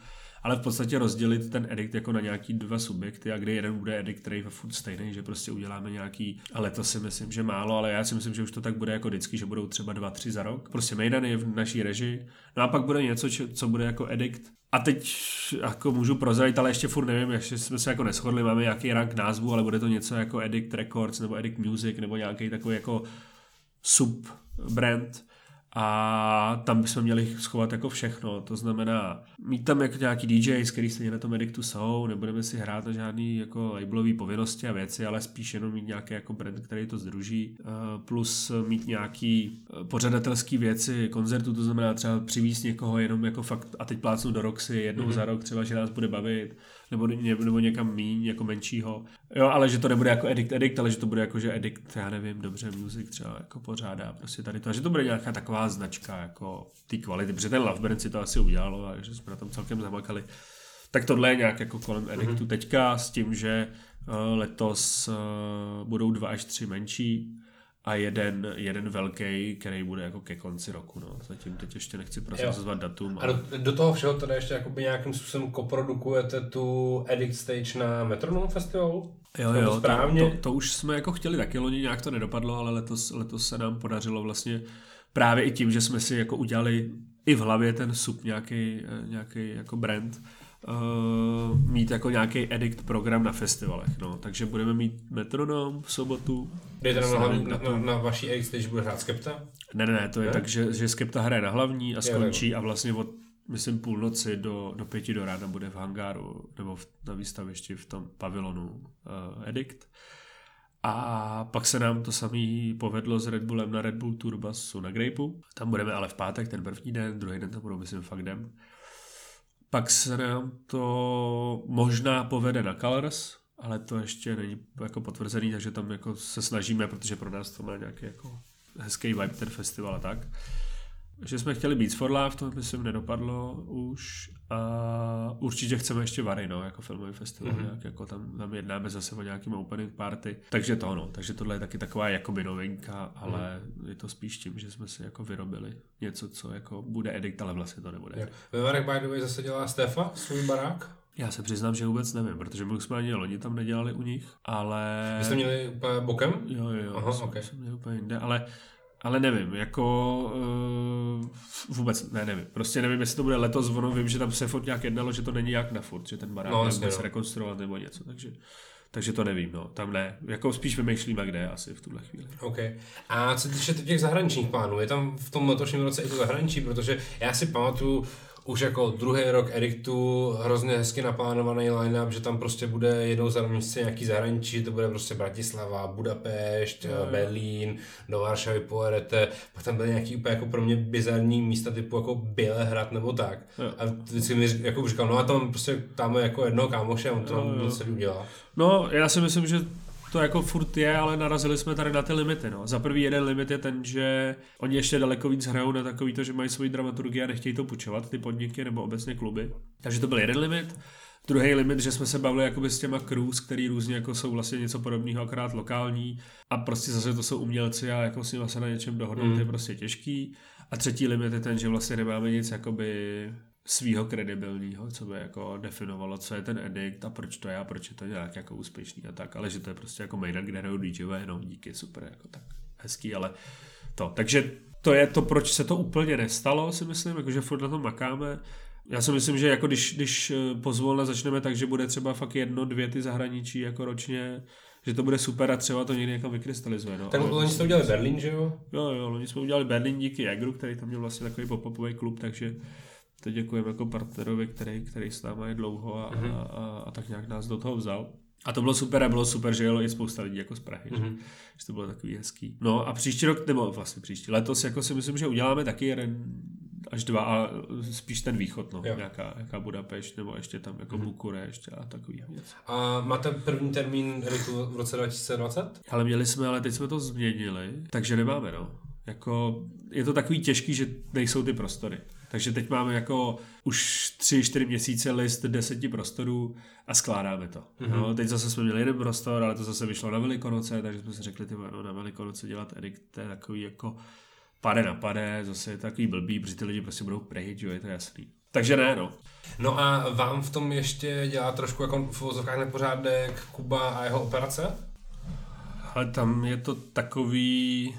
ale v podstatě rozdělit ten edikt jako na nějaký dva subjekty a kde jeden bude edikt, který je furt stejný, že prostě uděláme nějaký, ale to si myslím, že málo, ale já si myslím, že už to tak bude jako vždycky, že budou třeba dva, tři za rok. Prostě Mejdan je v naší režii. No a pak bude něco, co bude jako edikt a teď jako můžu prozradit, ale ještě furt nevím, ještě jsme se jako neschodli, máme nějaký rank názvu, ale bude to něco jako Edict Records nebo Edict Music nebo nějaký takový jako sub brand a tam bychom měli schovat jako všechno, to znamená mít tam jako nějaký DJs, který stejně na tom ediktu jsou, nebudeme si hrát na žádný jako labelový povinnosti a věci, ale spíš jenom mít nějaký jako brand, který to združí, eh, plus mít nějaký eh, pořadatelský věci koncertu, to znamená třeba přivízt někoho jenom jako fakt a teď plácnu do Roxy jednou mm-hmm. za rok, třeba, že nás bude bavit, nebo, nebo někam míň, jako menšího. Jo, ale že to nebude jako edict edict, ale že to bude jako, že edict, já nevím, dobře, music třeba jako pořádá prostě tady to. A že to bude nějaká taková značka jako ty kvality, protože ten Love si to asi udělalo a že jsme na tom celkem zamakali. Tak tohle je nějak jako kolem edictu mm-hmm. teďka s tím, že uh, letos uh, budou dva až tři menší a jeden, jeden velký, který bude jako ke konci roku. No. Zatím teď ještě nechci prosazovat datum. A do, do, toho všeho teda ještě jakoby nějakým způsobem koprodukujete tu Edit Stage na Metronom Festivalu? Jo, jo, správně? To, to, to, už jsme jako chtěli taky, loni nějak to nedopadlo, ale letos, letos se nám podařilo vlastně právě i tím, že jsme si jako udělali i v hlavě ten sub nějaký, eh, nějaký jako brand, uh, mít jako nějaký edict program na festivalech. No. Takže budeme mít Metronom v sobotu. Jdete na, na, na, na vaší edict stage bude hrát Skepta? Ne, ne, ne, to je ne? tak, že, že Skepta hraje na hlavní a skončí a vlastně od myslím půlnoci do, do pěti do rána bude v hangáru nebo v, na výstavišti v tom pavilonu uh, Edict. A pak se nám to samý povedlo s Red Bullem na Red Bull Turbasu na Grapeu. Tam budeme ale v pátek, ten první den, druhý den tam budou, myslím, fakt jdem. Pak se nám to možná povede na Colors, ale to ještě není jako potvrzený, takže tam jako se snažíme, protože pro nás to má nějaký jako hezký vibe ten festival a tak. Že jsme chtěli být for Love, to myslím nedopadlo už a určitě chceme ještě Vary, no, jako filmový festival, mm-hmm. nějak, jako tam, tam jednáme zase o nějakým opening party, takže to no, takže tohle je taky taková jakoby novinka, ale mm. je to spíš tím, že jsme si jako vyrobili něco, co jako bude edikt, ale vlastně to nebude. Ve Varek by the way zase dělá Stefa svůj barák? Já se přiznám, že vůbec nevím, protože my jsme ani loni tam nedělali u nich, ale... Vy jste měli úplně bokem? Jo, jo, jo, Aha, jsme, okay. jsme měli úplně jinde, ale ale nevím, jako uh, vůbec ne, nevím. Prostě nevím, jestli to bude letos, ono vím, že tam se furt nějak jednalo, že to není jak na furt, že ten barák no, nebude se rekonstruovat nebo něco, takže, takže to nevím, no, tam ne. Jako spíš vymýšlíme, kde asi v tuhle chvíli. OK. A co týče těch zahraničních plánů, je tam v tom letošním roce i to zahraničí, protože já si pamatuju, už jako druhý rok Edictu, hrozně hezky naplánovaný line-up, že tam prostě bude jednou za měsíc nějaký zahraničí, to bude prostě Bratislava, Budapešť, no, Berlín, do Varšavy pojedete, pak tam byly nějaký úplně jako pro mě bizarní místa typu jako Bělehrad nebo tak. Jo. A vždycky mi jako říkal, no a tam prostě tam jako jednoho kámoše, on to tam celý udělá. No, já si myslím, že to jako furt je, ale narazili jsme tady na ty limity. No. Za prvý jeden limit je ten, že oni ještě daleko víc hrajou na takový to, že mají svoji dramaturgii a nechtějí to půjčovat, ty podniky nebo obecně kluby. Takže to byl jeden limit. Druhý limit, že jsme se bavili jakoby s těma crews, který různě jako jsou vlastně něco podobného, akorát lokální a prostě zase to jsou umělci a jako s nimi se na něčem dohodnout mm. je prostě těžký. A třetí limit je ten, že vlastně nemáme nic jakoby svýho kredibilního, co by jako definovalo, co je ten edikt a proč to je a proč je to nějak jako úspěšný a tak, ale že to je prostě jako Maynard, kde hrajou DJové, no díky, super, jako tak hezký, ale to. Takže to je to, proč se to úplně nestalo, si myslím, jakože furt na tom makáme. Já si myslím, že jako když, když eh, pozvolna začneme tak, že bude třeba fakt jedno, dvě ty zahraničí jako ročně, že to bude super a třeba to někdy jako vykrystalizuje. No. Tak loni jsme udělali Berlín, že jo? Jo, jo, loni jsme udělali Berlín díky Jagru, který tam měl vlastně takový pop-upový klub, takže to děkujeme jako partnerovi, který, který s námi je dlouho a, mm-hmm. a, a, a, tak nějak nás do toho vzal. A to bylo super a bylo super, že jelo i spousta lidí jako z Prahy, mm-hmm. že, mhm. že to bylo takový hezký. No a příští rok, nebo vlastně příští, letos jako si myslím, že uděláme taky jeden až dva a spíš ten východ, no, nějaká, nějaká Budapešť nebo ještě tam jako mm-hmm. Bukurešť a takový věc. A máte první termín Ritu v roce 2020? Ale měli jsme, ale teď jsme to změnili, takže nemáme, no. Jako, je to takový těžký, že nejsou ty prostory. Takže teď máme jako už tři, čtyři měsíce list deseti prostorů a skládáme to. Mm-hmm. No, teď zase jsme měli jeden prostor, ale to zase vyšlo na Velikonoce, takže jsme si řekli, ty no, na Velikonoce dělat edit, to je takový jako pade na pade, zase je takový blbý, protože ty lidi prostě budou pryč, jo, je to jasný. Takže ne, no. No a vám v tom ještě dělá trošku jako v vozovkách nepořádek Kuba a jeho operace? Ale tam je to takový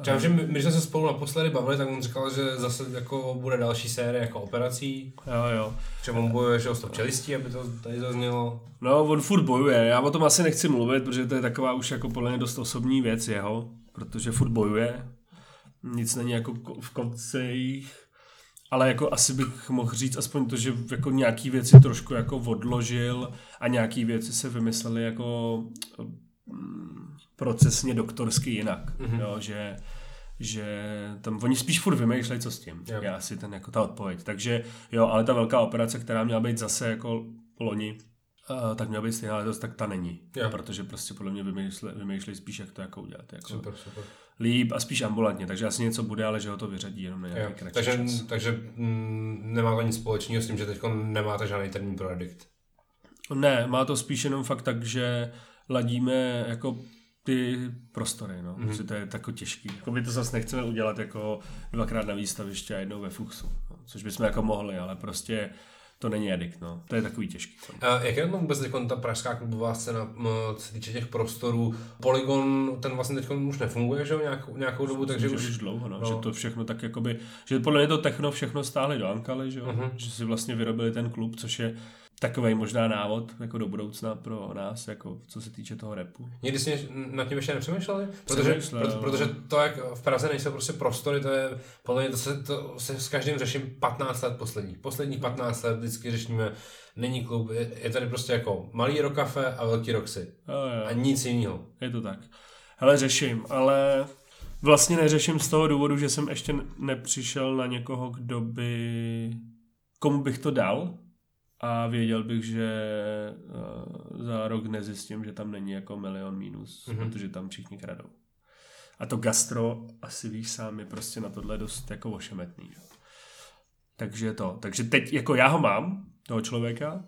Třeba, že my, my jsme se spolu naposledy bavili, tak on říkal, že zase jako bude další série jako operací. Jo, jo. Že on bojuje že s tou čelistí, aby to tady zaznělo. No, on furt bojuje. Já o tom asi nechci mluvit, protože to je taková už jako podle mě dost osobní věc jeho, protože furt bojuje. Nic není jako v koncích. Ale jako asi bych mohl říct aspoň to, že jako nějaký věci trošku jako odložil a nějaký věci se vymysleli jako procesně doktorsky jinak. Mm-hmm. Jo, že, že tam oni spíš furt vymýšlejí, co s tím. Jo. Já si ten jako ta odpověď. Takže jo, ale ta velká operace, která měla být zase jako loni, Uh, tak měla být stejná letos, tak ta není. Jo. Protože prostě podle mě vymýšlej, vymýšlej spíš, jak to jako udělat. Jako super, super. Líp a spíš ambulantně, takže asi něco bude, ale že ho to vyřadí jenom na nějaký kratší takže, čas. Takže mm, nemá to nic společného s tím, že teď nemáte žádný termín pro edikt. Ne, má to spíš jenom fakt tak, že ladíme jako ty prostory, no. Mm-hmm. to je tako těžký. Jako my to zase nechceme udělat jako dvakrát na výstaviště a jednou ve Fuchsu, no. což bychom jako mohli, ale prostě to není edikt, no. To je takový těžký. A jak je tam vůbec teď ta pražská klubová scéna, co se týče těch prostorů? Polygon, ten vlastně teď už nefunguje, že jo, nějakou, nějakou dobu, takže už... už dlouho, no, no. že to všechno tak jakoby, že podle mě to techno všechno stáhli do Ankaly, že jo, uh-huh. že si vlastně vyrobili ten klub, což je takový možná návod jako do budoucna pro nás, jako co se týče toho repu. Někdy jsi nad tím ještě nepřemýšleli? Protože, proto, protože to, jak v Praze nejsou prostě prostory, to je, podle mě to se, to se s každým řeším 15 let posledních. Posledních 15 let vždycky řešíme, není klub, je, je tady prostě jako malý rock kafe a velký roxy. A nic jiného. Je to tak. Hele, řeším, ale vlastně neřeším z toho důvodu, že jsem ještě nepřišel na někoho, kdo by komu bych to dal, a věděl bych, že uh, za rok nezjistím, že tam není jako milion mínus, mm-hmm. protože tam všichni kradou. A to gastro, asi víš sám, je prostě na tohle dost jako ošemetný. Že? Takže to. Takže teď, jako já ho mám, toho člověka,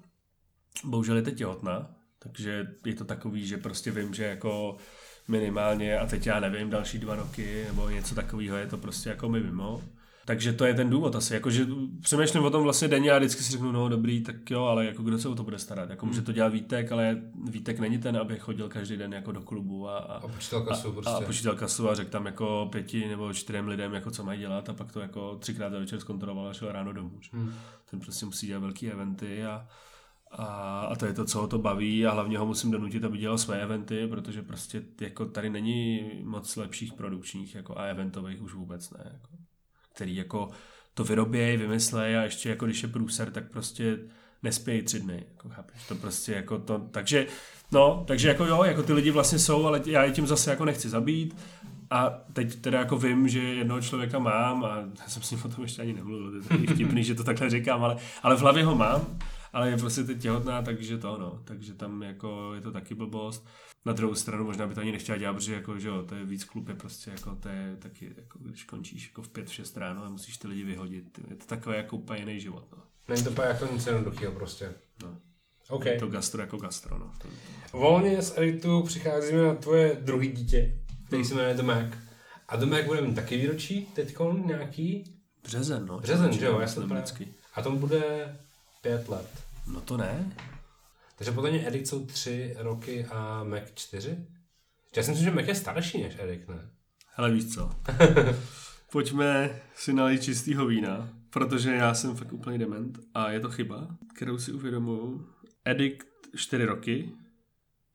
bohužel je teď těhotná, takže je to takový, že prostě vím, že jako minimálně, a teď já nevím, další dva roky nebo něco takového je to prostě jako mi mimo. Takže to je ten důvod asi, jakože přemýšlím o tom vlastně denně a vždycky si řeknu, no dobrý, tak jo, ale jako kdo se o to bude starat, jako může hmm. to dělat Vítek, ale Vítek není ten, aby chodil každý den jako do klubu a, a, a počítal kasu a, prostě. a počítal kasu a řekl tam jako pěti nebo čtyřem lidem, jako co mají dělat a pak to jako třikrát za večer zkontroloval a šel ráno domů. Hmm. Ten prostě musí dělat velký eventy a, a, a to je to, co ho to baví a hlavně ho musím donutit, aby dělal své eventy, protože prostě jako tady není moc lepších produkčních jako a eventových už vůbec ne. Jako který jako to vyrobějí, vymyslejí a ještě jako když je průser, tak prostě nespějí tři dny, jako chápeš, to prostě jako to, takže, no, takže jako jo, jako ty lidi vlastně jsou, ale já je tím zase jako nechci zabít. A teď teda jako vím, že jednoho člověka mám a já jsem s ním o tom ještě ani nemluvil, to je vtipný, že to takhle říkám, ale, ale v hlavě ho mám, ale je prostě teď těhotná, takže to no, takže tam jako je to taky blbost. Na druhou stranu možná by to ani nechtěla dělat, protože jako, že jo, to je víc klub, je prostě jako, to je taky, jako, když končíš jako v pět, v šest ráno a musíš ty lidi vyhodit, je to takové jako úplně jiný život, no. Není to úplně jako nic jednoduchého prostě. no. OK. Je to gastro jako gastro, no. Volně z Editu přicházíme na tvoje druhý dítě, který se jmenuje Mac. A Mac bude mít taky výročí teďkon nějaký? březen, no. Březen, že jo, já jsem. A tomu bude pět let. No to ne. Takže podle mě Edict jsou tři roky a Mac čtyři? Já si myslím, že Mac je starší než Edict, ne? Hele, víš co? *laughs* Pojďme si nalít čistýho vína, protože já jsem fakt úplný dement a je to chyba, kterou si uvědomuju. Edict 4 roky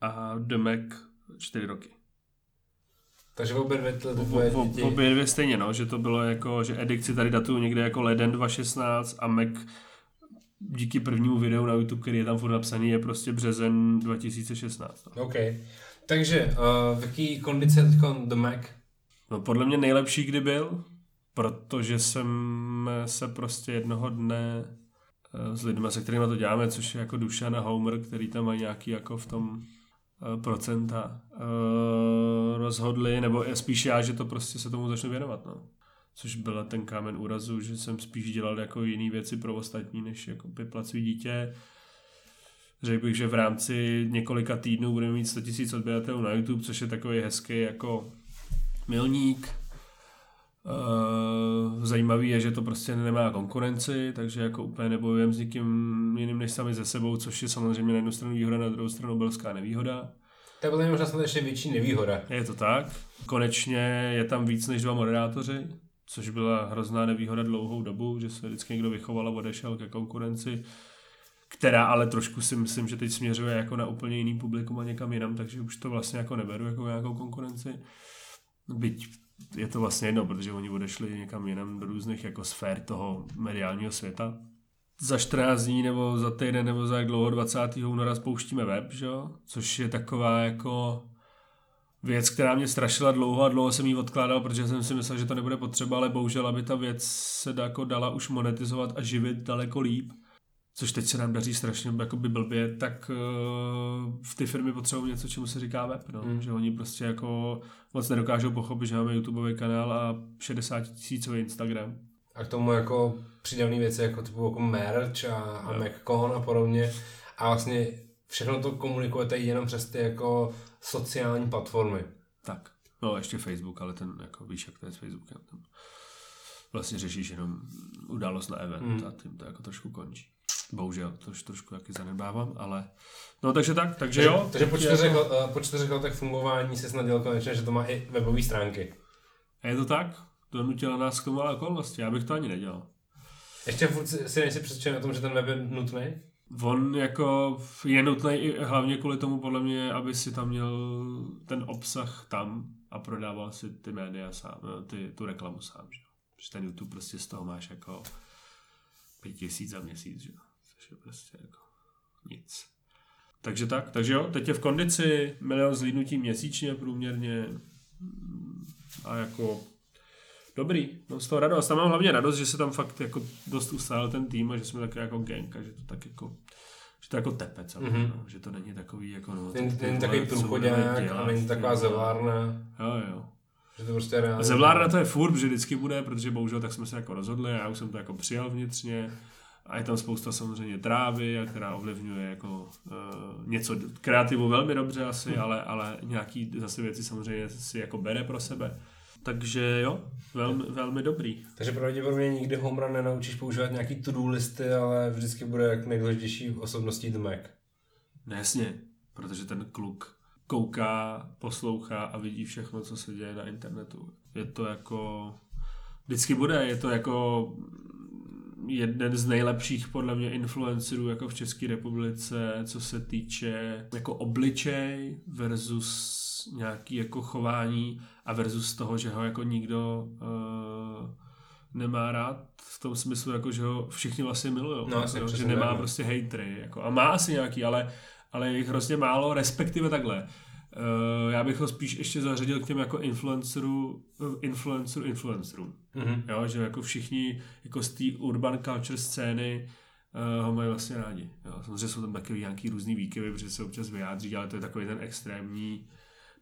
a The Mac 4 roky. Takže obě dvě tyhle děti... v obě dvě stejně, no, že to bylo jako, že Edict si tady datuju někde jako leden 2016 a Mac díky prvnímu videu na YouTube, který je tam furt napsaný, je prostě březen 2016. No. OK. Takže uh, v jaký kondici je teď The Mac? No podle mě nejlepší, kdy byl, protože jsem se prostě jednoho dne eh, s lidmi, se kterými to děláme, což je jako Dušan a Homer, který tam mají nějaký jako v tom eh, procenta, rozhodli, nebo je spíš já, že to prostě se tomu začnu věnovat, no. Což byla ten kámen úrazu, že jsem spíš dělal jako jiné věci pro ostatní, než jako piplat svý dítě. Řekl bych, že v rámci několika týdnů budeme mít 100 000 odběratelů na YouTube, což je takový hezký jako milník. Uh, zajímavý je, že to prostě nemá konkurenci, takže jako úplně nebojujeme s nikým jiným než sami ze sebou, což je samozřejmě na jednu stranu výhoda, na druhou stranu obrovská nevýhoda. To je podle mě možná snad ještě větší nevýhoda. Je to tak. Konečně je tam víc než dva moderátoři, což byla hrozná nevýhoda dlouhou dobu, že se vždycky někdo vychoval a odešel ke konkurenci, která ale trošku si myslím, že teď směřuje jako na úplně jiný publikum a někam jinam, takže už to vlastně jako neberu jako nějakou konkurenci. Byť je to vlastně jedno, protože oni odešli někam jinam do různých jako sfér toho mediálního světa. Za 14 dní nebo za týden nebo za jak dlouho 20. února spouštíme web, že což je taková jako věc, která mě strašila dlouho a dlouho jsem ji odkládal, protože jsem si myslel, že to nebude potřeba, ale bohužel, aby ta věc se jako dala už monetizovat a živit daleko líp, což teď se nám daří strašně jakoby blbě, tak uh, v ty firmy potřebují něco, čemu se říká web, no. Mm. že oni prostě jako moc nedokážou pochopit, že máme YouTubeový kanál a 60 tisícový Instagram. A k tomu jako přidavné věci jako typu jako merch a, a. MacCon a podobně. A vlastně všechno to komunikujete jenom přes ty jako sociální platformy. Tak. No ještě Facebook, ale ten, jako víš, jak to je s Facebookem. Tam vlastně řešíš jenom událost na event Hmm. a tím to jako trošku končí. Bohužel, to už trošku jaký zanedbávám, ale... No takže tak, takže Takže, jo. takže po, čtyřech, jako- po čtyřech letech fungování se snad dělal konečně, že to má i webové stránky. A je to tak? Donutila nás k tomu ale okolnosti, já bych to ani nedělal. Ještě furt si, si nejsi přesvědčen o tom, že ten web je nutný? On jako je nutný hlavně kvůli tomu podle mě, aby si tam měl ten obsah tam a prodával si ty média sám, eh, ty, tu reklamu sám, že? Protože ten YouTube prostě z toho máš jako pět tisíc za měsíc, že? což je prostě jako nic. Takže tak, takže jo, teď je v kondici milion zlídnutí měsíčně průměrně a jako dobrý, no z toho radost. Tam mám hlavně radost, že se tam fakt jako dost ustál ten tým a že jsme takový jako gang a že to tak jako že to jako tepe celé, Mhm. no, že to není takový jako no, není vole, takový dělat, a není taková zevlárna, Jo, jo. že to prostě reálně. A zevlárna to je furt, že vždycky bude, protože bohužel tak jsme se jako rozhodli a já už jsem to jako přijal vnitřně. A je tam spousta samozřejmě trávy, a která ovlivňuje jako uh, něco kreativu velmi dobře asi, ale, ale nějaký zase věci samozřejmě si jako bere pro sebe. Takže jo, velmi, velmi dobrý. Takže pravděpodobně nikdy home run nenaučíš používat nějaký to-do listy, ale vždycky bude jak nejdůležitější osobností The Mac. No jasně, protože ten kluk kouká, poslouchá a vidí všechno, co se děje na internetu. Je to jako... Vždycky bude, je to jako jeden z nejlepších podle mě influencerů jako v České republice, co se týče jako obličej versus nějaký jako chování a versus toho, že ho jako nikdo uh, nemá rád v tom smyslu, jako, že ho všichni vlastně milují. No, jo, že nemá tak, no. prostě hejtry. Jako, a má asi nějaký, ale, ale je jich hrozně málo, respektive takhle. Uh, já bych ho spíš ještě zařadil k těm jako influencerů, influencerů, influencerům. Mhm. Jo, že jako všichni jako z té urban culture scény uh, ho mají vlastně rádi. Jo. Samozřejmě jsou tam taky nějaký různý výkyvy, protože se občas vyjádří, ale to je takový ten extrémní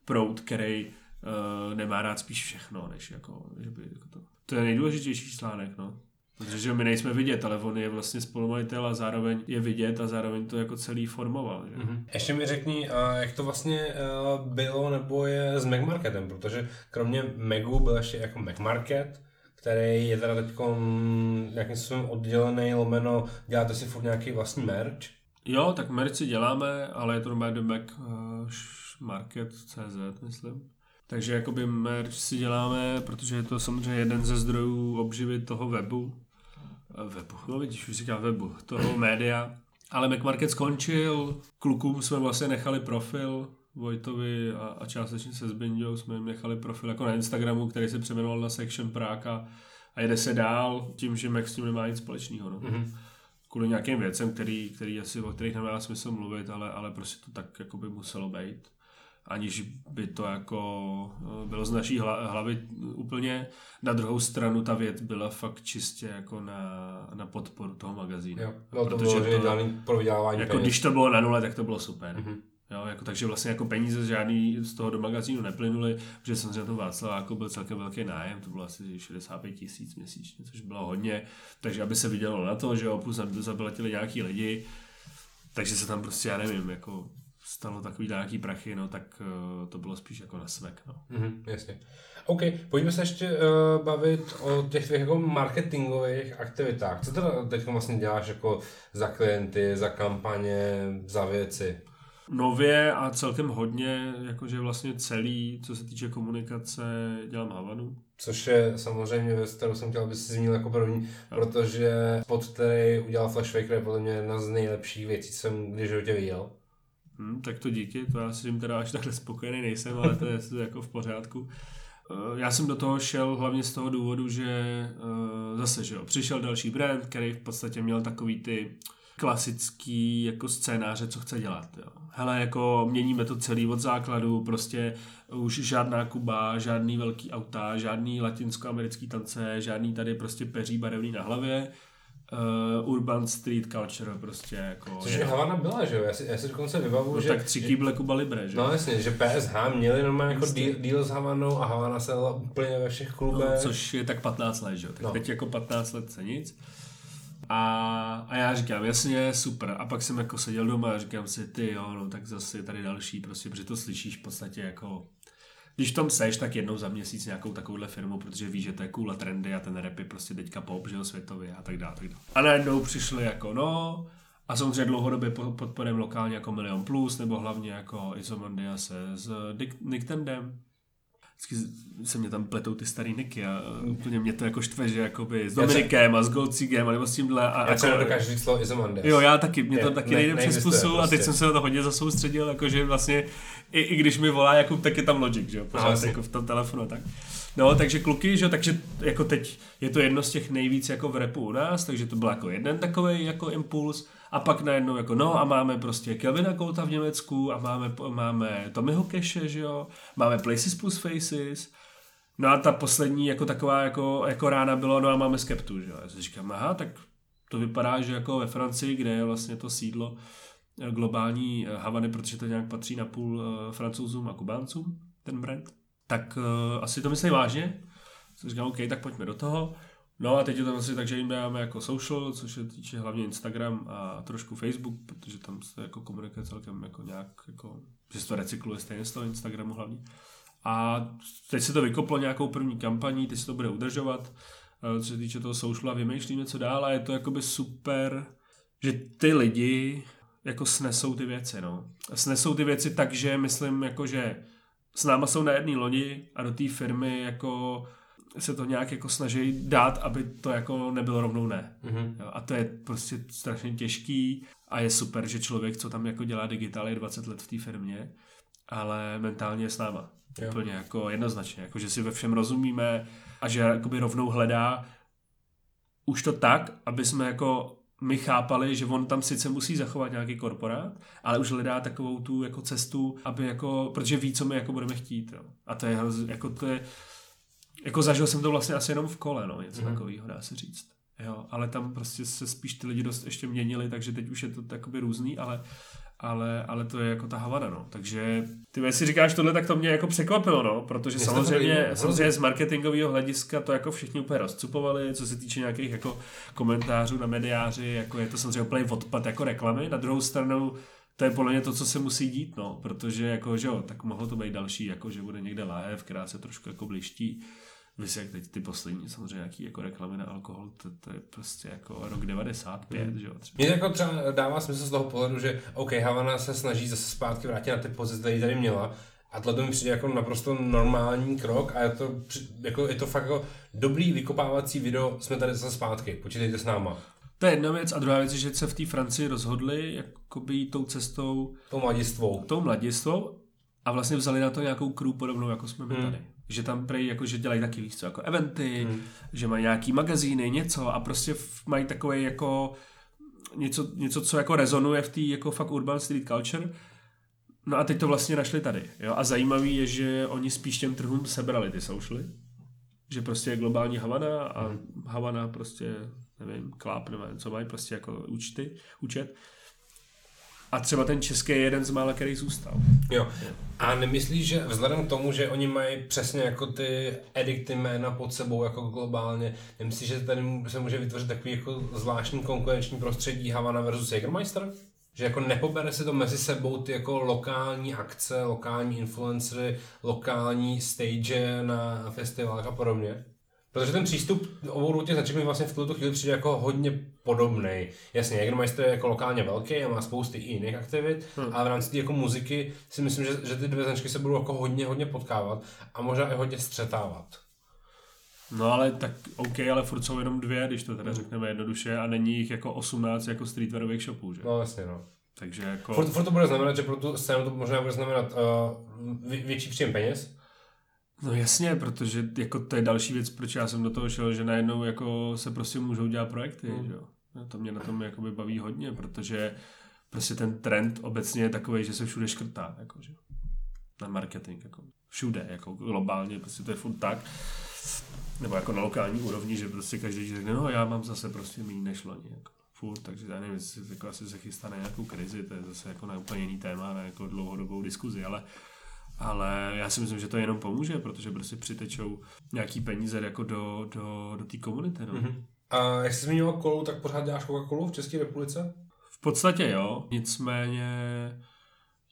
proud, který uh, nemá rád spíš všechno, než jako, že by jako to. To je nejdůležitější článek, no. Protože že my nejsme vidět, ale on je vlastně spolumajitel a zároveň je vidět a zároveň to jako celý formoval. Že? Mhm. Ještě mi řekni, a jak to vlastně eh, bylo nebo je s Mac Marketem, protože kromě Magu byl ještě jako Mac Market, který je teda teď nějakým způsobem oddělený, lomeno, děláte si furt nějaký vlastní merch. Jo, tak merch si děláme, ale je to normálně do Mac uh, Market.cz, myslím. Takže jakoby merch si děláme, protože je to samozřejmě jeden ze zdrojů obživy toho webu. Eh, Webu, no vidíš, už říká webu, toho média. Ale Mac Market skončil, klukům jsme vlastně nechali profil, Vojtovi a, a částečně se Zbindou jsme jim nechali profil jako na Instagramu, který se přeměnoval na Section Práka a jede se dál tím, že Mac s tím nemá nic společného. No. Mhm. Kvůli nějakým věcem, který, který asi, o kterých nemá smysl mluvit, ale, ale prostě to tak jako by muselo být. Aniž by to jako eh, bylo z naší hla- hlavy úplně. Na druhou stranu ta věc byla fakt čistě jako na, na podporu toho magazínu. Jo, bylo to Protože bylo, to- pro vydělávání Jako peněz. když to bylo na nule, tak to bylo super. Mhm. Jo, jako, takže vlastně jako peníze žádný z toho do magazínu neplynuly, protože samozřejmě to Václaváku byl celkem velký nájem, to bylo asi 65 tisíc měsíčně, což bylo hodně, takže aby se vidělo na to, že jo, plus zablatili nějaký lidi, takže se tam prostě, já nevím, jako stalo takový nějaký prachy, no tak uh, to bylo spíš jako na svek, no. Mhm, jasně. OK, pojďme se ještě uh, bavit o těch tvých jako marketingových aktivitách. Co teda teď vlastně děláš jako za klienty, za kampaně, za věci? Nově a celkem hodně, jakože vlastně celý, co se týče komunikace, dělám Havanu. Což je samozřejmě věc, kterou jsem chtěl, aby si zmínil jako první, protože spot, který udělal Flash Faker, je podle mě jedna z nejlepších věcí, co jsem kdy životě viděl. Hm, tak to díky, to já s teda až takhle spokojený nejsem, ale to je to je jako v pořádku. Eh, Já jsem do toho šel hlavně z toho důvodu, že eh, zase, že jo, přišel další brand, který v podstatě měl takový ty klasický jako scénáře, co chce dělat. Jo. Hele, jako měníme to celý od základu, prostě už žádná Kuba, žádný velký auta, žádný latinskoamerický tance, žádný tady prostě peří barevný na hlavě, uh, urban street culture prostě jako. Což je Havana byla, že jo? Já si, já si dokonce vybavu, No že... tak tři kýble Kuba Libre, že? No jasně, že PSH měli normálně jako deal, deal s Havanou a Havana se dala úplně ve všech No, klubech. což je tak 15 let, že jo? Tak No. no. teď jako 15 let se nic. A, a já říkám, jasně, super. A pak jsem jako seděl doma a říkám si, ty jo, no tak zase je tady další, prostě, protože to slyšíš v podstatě jako když v tom seš, tak jednou za měsíc nějakou takovouhle firmu, protože víš, že to je cool a trendy a ten rap je prostě teďka pop, že světově a tak dále, tak dále. A najednou přišli jako no, a samozřejmě dlouhodobě po- podporujeme lokálně jako Milion Plus, nebo hlavně jako Izomondia se s Dick- Nicktendem. Vždycky se mě tam pletou ty starý niky a úplně mě to jako štve, že jakoby s Dominikem a s Goldsigem a nebo s tímhle. A Já jako, se nedokážu říct slovo Izomandes. Jo, já taky, mě to taky ne- nejde přes pusu a teď prostě. jsem se na to hodně zasoustředil, jakože vlastně i, i když mi volá Jakub, tak je tam Logic, že jo, pořád jasně. jako v tom telefonu tak. No, takže kluky, že jo, takže jako teď je to jedno z těch nejvíc jako v repu u nás, takže to byl jako jeden takový jako impuls a pak najednou jako no a máme prostě Kelvina Kouta v Německu a máme, máme Tommyho Cache, že jo, máme Places plus Faces, No a ta poslední jako taková jako, jako rána bylo, no a máme Skeptu, že jo. Já si říkám, aha, tak to vypadá, že jako ve Francii, kde je vlastně to sídlo eh, globální eh, Havany, protože to nějak patří na půl eh, francouzům a kubáncům, ten brand, tak uh, asi to myslí vážně. Říkám, OK, tak pojďme do toho. No a teď je to vlastně tak, že jim dáme jako social, což se týče hlavně Instagram a trošku Facebook, protože tam se jako komunikuje celkem jako nějak, jako, že se to recykluje stejně z toho Instagramu hlavně. A teď se to vykoplo nějakou první kampaní, teď se to bude udržovat, eh, co se týče toho socialu a vymýšlíme co dál a je to jakoby super, že ty lidi jako snesou ty věci, no. Snesou ty věci tak, že myslím jako, že s náma jsou na jedné lodi a do té firmy jako se to nějak jako snaží dát, aby to jako nebylo rovnou ne. Mhm. Jo, a to je prostě strašně těžký a je super, že člověk, co tam jako dělá digitál, je 20 let v té firmě, ale mentálně je s náma. Jo. Úplně jako jednoznačně, jako že si ve všem rozumíme a že jakoby rovnou hledá už to tak, aby jsme jako my chápali, že on tam sice musí zachovat nějaký korporát, ale už hledá takovou tu jako cestu, aby jako, protože ví, co my jako budeme chtít. Jo. A to je jako to je, jako zažil jsem to vlastně asi jenom v kole, no, něco mm. takového, dá se říct. Jo, ale tam prostě se spíš ty lidi dost ještě měnili, takže teď už je to takoby různý, ale, ale, ale to je jako ta Havana, no. Takže ty věci říkáš tohle, tak to mě jako překvapilo, no, protože samozřejmě, samozřejmě z marketingového hlediska to jako všichni úplně rozcupovali, co se týče nějakých jako komentářů na mediáři, jako je to samozřejmě úplně odpad jako reklamy. Na druhou stranu to je podle mě to, co se musí dít, no, protože jako, že jo, tak mohlo to být další, jako, že bude někde live, která se trošku jako bliští, Víš, jak teď ty poslední samozřejmě nějaký jako reklamy na alkohol, to, to je prostě jako rok 95, mm. že jo. Mně jako třeba dává smysl z toho pohledu, že OK, Havana se snaží zase zpátky vrátit na ty pozice, které tady měla, a tohle mi přijde jako naprosto normální krok a je to, jako, je to fakt jako dobrý vykopávací video, jsme tady zase zpátky, počítejte s náma. To je jedna věc a druhá věc je, že se v té Francii rozhodli jakoby tou cestou... Tou mladistvou. Tou mladistvou a vlastně vzali na to nějakou crew podobnou, jako jsme my hmm. tady že tam prej jako, že dělají taky víc co, jako eventy, hmm. že mají nějaký magazíny, něco a prostě mají takové jako něco, něco, co jako rezonuje v té jako fakt urban street culture. No a teď to vlastně našli tady. Jo? A zajímavý je, že oni spíš těm trhům sebrali ty soušly. Že prostě je globální Havana a hmm. Havana prostě, nevím, kláp, nevím, co mají, prostě jako účty, účet. A třeba ten český je jeden z mála, který zůstal. Jo. A nemyslíš, že vzhledem k tomu, že oni mají přesně jako ty edikty jména pod sebou jako globálně, nemyslíš, že tady se může vytvořit takový jako zvláštní konkurenční prostředí Havana versus Jägermeister? Že jako nepobere se to mezi sebou ty jako lokální akce, lokální influencery, lokální stage na festivalech a podobně? Protože ten přístup obou těch značek mi vlastně v tuto chvíli přijde jako hodně podobný. Jasně, Jägermeister je jako lokálně velký a má spousty i jiných aktivit, hmm. ale v rámci té jako muziky si myslím, že, že ty dvě značky se budou jako hodně, hodně potkávat a možná i hodně střetávat. No ale tak OK, ale furt jsou jenom dvě, když to teda hmm. řekneme jednoduše a není jich jako 18 jako streetwearových shopů, že? No jasně, no. Takže jako... Furt, furt to bude znamenat, že pro tu scénu to možná bude znamenat uh, větší příjem peněz, No jasně, protože jako to je další věc, proč já jsem do toho šel, že najednou jako se prostě můžou dělat projekty, mm. že jo. No, to mě na tom jakoby baví hodně, protože prostě ten trend obecně je takový, že se všude škrtá, jako, že? na marketing, jako všude, jako globálně, prostě to je furt tak, nebo jako na lokální úrovni, že prostě každý řekne, no já mám zase prostě méně než loni, jako furt, takže já nevím, jestli jako asi se chystá na nějakou krizi, to je zase jako na úplně jiný téma, na jako dlouhodobou diskuzi, ale ale já si myslím, že to jenom pomůže, protože prostě přitečou nějaký peníze jako do, do, do té komunity. No. Mm-hmm. A jak jsi zmiňoval kolu, tak pořád děláš Coca-Colu v České republice? V podstatě jo, nicméně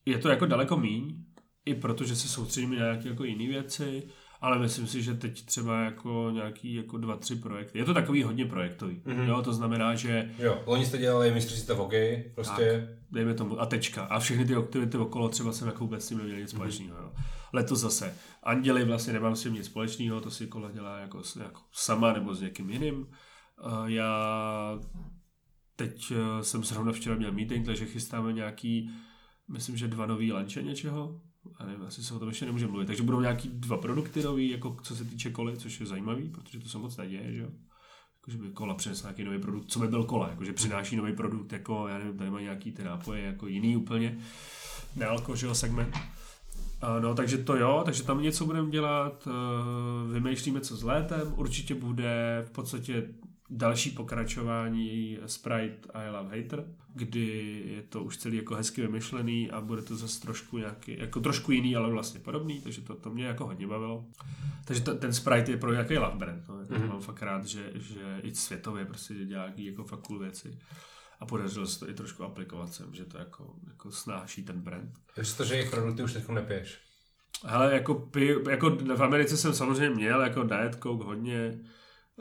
je to jako daleko míň, i protože se soustředíme na nějaké jako jiné věci, ale myslím si, že teď třeba jako nějaký jako dva, tři projekty. Je to takový hodně projektový. Mm-hmm. Jo, to znamená, že... Jo, loni jste dělali mistrovství v hokeji, prostě... Tak, dejme tomu, a tečka. A všechny ty aktivity okolo třeba jsem jako vůbec s tím neměl nic mm-hmm. společného. Jo. Letos zase. Anděli vlastně nemám s tím nic společného, to si kola dělá jako, jako sama nebo s někým jiným. Já teď eh, jsem zrovna včera měl meeting, takže chystáme nějaký, myslím, že dva nový lanče něčeho, a nevím, asi se o tom ještě nemůže mluvit. Takže budou nějaký dva produkty nový, jako co se týče koly, což je zajímavý, protože to se moc neděje, že jo. Jakože by kola přinesla nějaký nový produkt, co by byl kola, jakože přináší nový produkt, jako já nevím, tady mají nějaký ty nápoje, jako jiný úplně, nealko, že jo, segment. No, takže to jo, takže tam něco budeme dělat, uh, vymýšlíme co s létem, určitě bude v podstatě další pokračování Sprite I Love Hater, kdy je to už celý jako hezky vymyšlený a bude to zase trošku nějaký, jako trošku jiný, ale vlastně podobný, takže to, to mě jako hodně bavilo. Takže to, ten Sprite je pro nějaký love brand, no, jako mm-hmm. mám fakt rád, že, že i světově prostě dělá nějaký jako fakt cool věci. A podařilo se to i trošku aplikovat sem, že to jako, jako snáší ten brand. že jejich produkty už teď nepiješ? Hele, jako, pij, jako v Americe jsem samozřejmě měl jako Diet Coke hodně,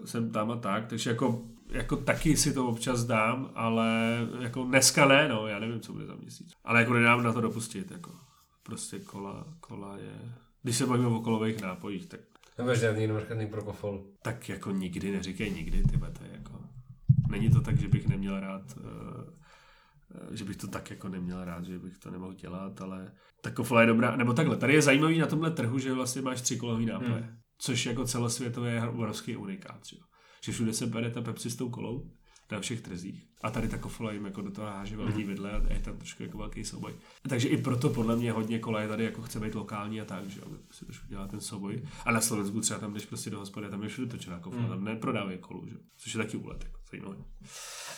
jsem tam a tak, takže jako, jako taky si to občas dám, ale jako dneska ne, no, já nevím, co bude za měsíc. Ale jako nedám na to dopustit, jako prostě kola, kola je, když se bavíme o kolových nápojích, tak Nebudeš žádný marketing pro kofol. Tak jako nikdy, neříkej nikdy, ty to je jako... Není to tak, že bych neměl rád, uh, že bych to tak jako neměl rád, že bych to nemohl dělat, ale ta kofola je dobrá. Nebo takhle, tady je zajímavý na tomhle trhu, že vlastně máš tři kolový nápoje. Hmm což jako celosvětově je obrovský unikát. Že, že všude se bere ta Pepsi s tou kolou na všech trzích. A tady ta kofola jim jako do toho háže velký Mhm. vidle a je tam trošku jako velký souboj. Takže i proto podle mě hodně koleje tady jako chce být lokální a tak, že jo, si trošku dělá ten souboj. A na Slovensku třeba tam, když prostě do hospody, tam je všude točená kofola, Mhm. tam neprodávají kolu, že? Což je taky úlet, jako zajímavý.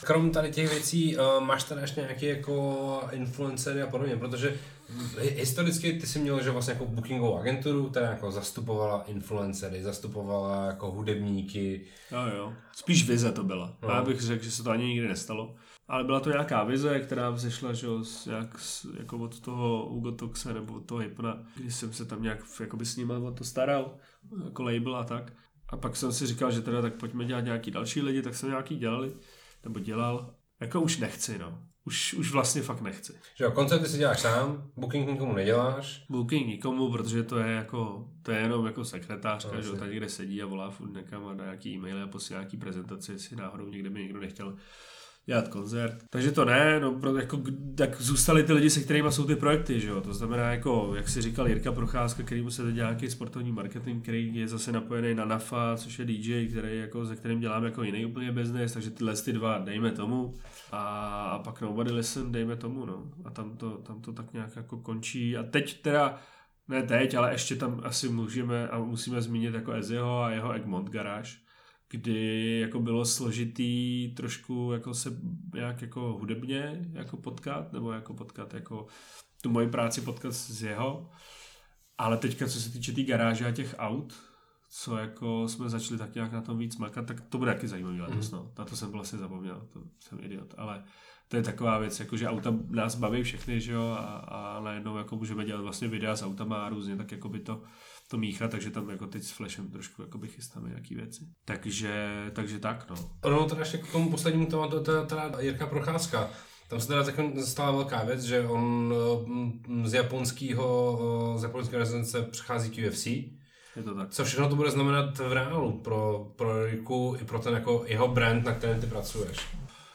Krom tady těch věcí, uh, máš tady ještě nějaké jako influencery a podobně, protože hi- historicky ty jsi měl, že vlastně jako bookingovou agenturu, která jako zastupovala influencery, zastupovala jako hudebníky. Jo, jo. Spíš vize to byla. No. Já bych řekl, že se to ani nikdy nestalo. Ale byla to nějaká vize, která vzešla že, z, nějak z, jako od toho Hugo Toxe nebo od toho Hypna, když jsem se tam nějak jakoby s nima o to staral, jako label a tak. A pak jsem si říkal, že teda tak pojďme dělat nějaký další lidi, tak jsem nějaký dělali, nebo dělal. Jako už nechci, no. Už, už vlastně fakt nechci. Že jo, koncerty si děláš sám, booking nikomu neděláš. Booking nikomu, protože to je jako, to je jenom jako sekretářka, No, že jo, jasně. ta někde sedí a volá furt někam a dá nějaký e-maily a posílá nějaký prezentaci, jestli náhodou někde by někdo nechtěl dělat koncert. Takže to ne, no, pro, jako, tak zůstali ty lidi, se kterými jsou ty projekty, že jo. To znamená, jako, jak si říkal Jirka Procházka, kterýmu se teď dělá nějaký sportovní marketing, který je zase napojený na NAFA, což je DJ, který, jako, se kterým dělám jako jiný úplně business, takže tyhle ty dva dejme tomu. A, a pak Nobody Listen dejme tomu, no. A tam to, tam to tak nějak jako končí. A teď teda, ne teď, ale ještě tam asi můžeme a musíme zmínit jako Ezio a jeho Egmont Garage, kdy jako bylo složitý trošku jako se nějak jako hudebně jako potkat, nebo jako potkat jako tu moji práci potkat s jeho. Ale teďka, co se týče té tý garáže a těch aut, co jako jsme začali tak nějak na tom víc makat, tak to bude taky zajímavý letos, no. Na to jsem vlastně zapomněl, to jsem idiot, ale to je taková věc, jako že auta nás baví všechny, že jo, a, a najednou jako můžeme dělat vlastně videa s autama a různě tak jako by to, to míchat, takže tam jako teď s Flashem trošku jako by chystáme nějaký věci. Takže, takže tak, no. Ono teda ještě k tomu poslednímu tématu, to je teda Jirka Procházka. Tam se teda tak stala velká věc, že on mm, z japonského, z japonské rezidence přechází k UFC. Je to tak. Co všechno to bude znamenat v reálu pro, pro Jirku i pro ten jako jeho brand, na kterém ty pracuješ?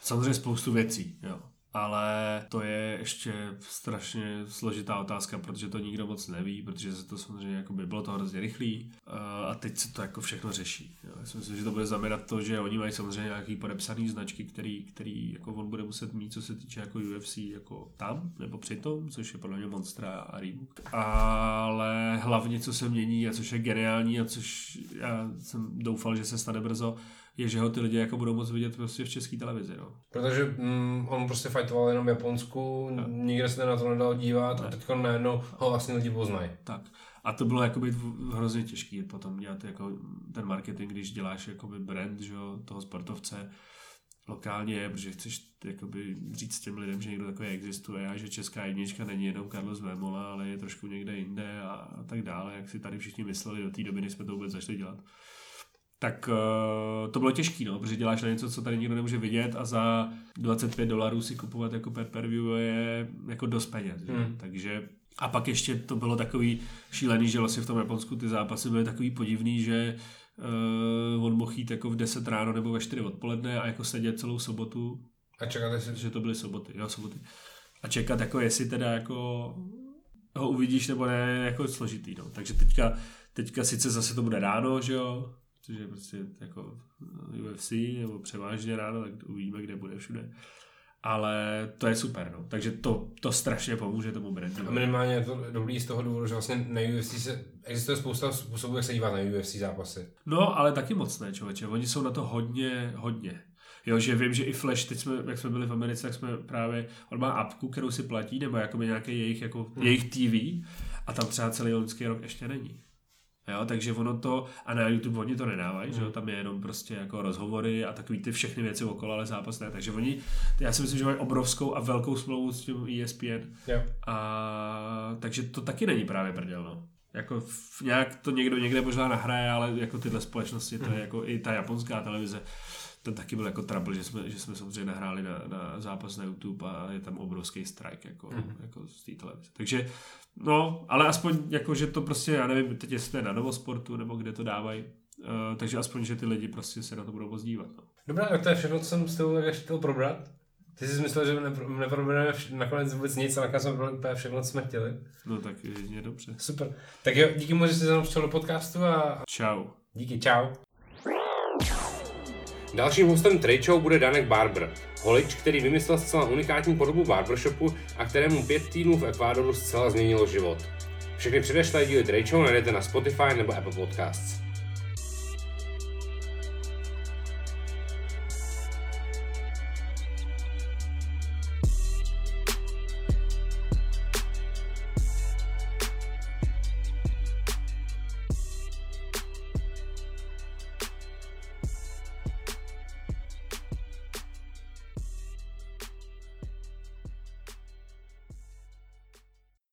Samozřejmě spoustu věcí, jo. Ale to je ještě strašně složitá otázka, protože to nikdo moc neví, protože se to samozřejmě jako by bylo to hrozně rychlý eh, a teď se to jako všechno řeší. Já si myslím, že to bude znamenat to, že oni mají samozřejmě nějaký podepsaný značky, který, který jako on bude muset mít, co se týče jako UFC, jako tam nebo přitom, což je podle mě Monstra a Reebok. Ale hlavně, co se mění a což je geniální a což já jsem doufal, že se stane brzo, je, že ho ty lidi jako budou moct vidět prostě v české televizi. No. Protože mm, on prostě fightoval jenom v Japonsku, No. nikde se na to nedal dívat a Ne. teď najednou ho vlastně lidi poznají. Tak. A to bylo jakoby hrozně těžké potom dělat jako ten marketing, když děláš jakoby brand že jo, toho sportovce lokálně, protože chceš jakoby říct těm lidem, že někdo takový existuje a že česká jednička není jenom Carlos Vémola, ale je trošku někde jinde a, a tak dále, jak si tady všichni mysleli do té doby, než jsme to vůbec začali dělat. Tak uh, to bylo těžké, no, protože děláš na něco, co tady nikdo nemůže vidět a za 25 dolarů si kupovat jako per, per view je jako dost peněz. Že? Hmm. Takže a pak ještě to bylo takový šílený, že vlastně v tom Japonsku ty zápasy byly takový podivný, že uh, on mohl jít jako v 10 ráno nebo ve 4 odpoledne a jako sedět celou sobotu, A čekáte si, že to byly soboty, jo, soboty. A čekat jako jestli teda jako ho uvidíš nebo ne, jako složitý, no. Takže teďka, teďka sice zase to bude ráno, že jo, což je prostě jako UFC, nebo převážně ráno, tak uvidíme, kde bude všude. Ale to je super, no. Takže to, to strašně pomůže tomu brandu. A minimálně je to dobrý z toho důvodu, že vlastně na UFC se, existuje spousta způsobů, jak se dívat na UFC zápasy. No, ale taky moc ne, člověče. Oni jsou na to hodně, hodně. Jo, že vím, že i Flash, teď jsme, jak jsme byli v Americe, tak jsme právě, on má apku, kterou si platí, nebo jakoby nějaký jejich, jako, hmm. jejich TV a tam třeba celý loňský rok ještě není. Jo, takže ono to, a na YouTube oni to nedávají, hmm. že jo, tam je jenom prostě jako rozhovory a takový ty všechny věci okolo, ale zápas ne, takže oni, já si myslím, že mají obrovskou a velkou smlouvu s tím ESPN, Jo. a takže to taky není právě prdel, no. Jako v, nějak to někdo někde možná nahraje, ale jako tyhle společnosti, to je jako i ta japonská televize, ten taky byl jako trouble, že jsme, že jsme samozřejmě nahráli na, na zápas na YouTube a je tam obrovský strike jako, mm. jako z té televize. Takže no, ale aspoň jako, že to prostě, já nevím, teď jestli to je na Novosportu nebo kde to dávají, uh, takže aspoň, že ty lidi prostě se na to budou moc dívat. No. Dobrá, tak to je všechno, co jsem s tebou chtěl probrat. Ty jsi myslel, že nepro- neprobereme vš- nakonec vůbec nic a nakonec jsme probrali úplně všechno, co jsme chtěli. no tak je dobře. Super. Tak jo, díky moc, že jsi mnou přišel do podcastu a Čau. díky, čau. Dalším hostem Show bude Danek Barber, holič, který vymyslel zcela unikátní podobu barbershopu a kterému pět týdnů v Ekvádoru zcela změnilo život. Všechny předešlé díly Show najdete na Spotify nebo Apple Podcasts.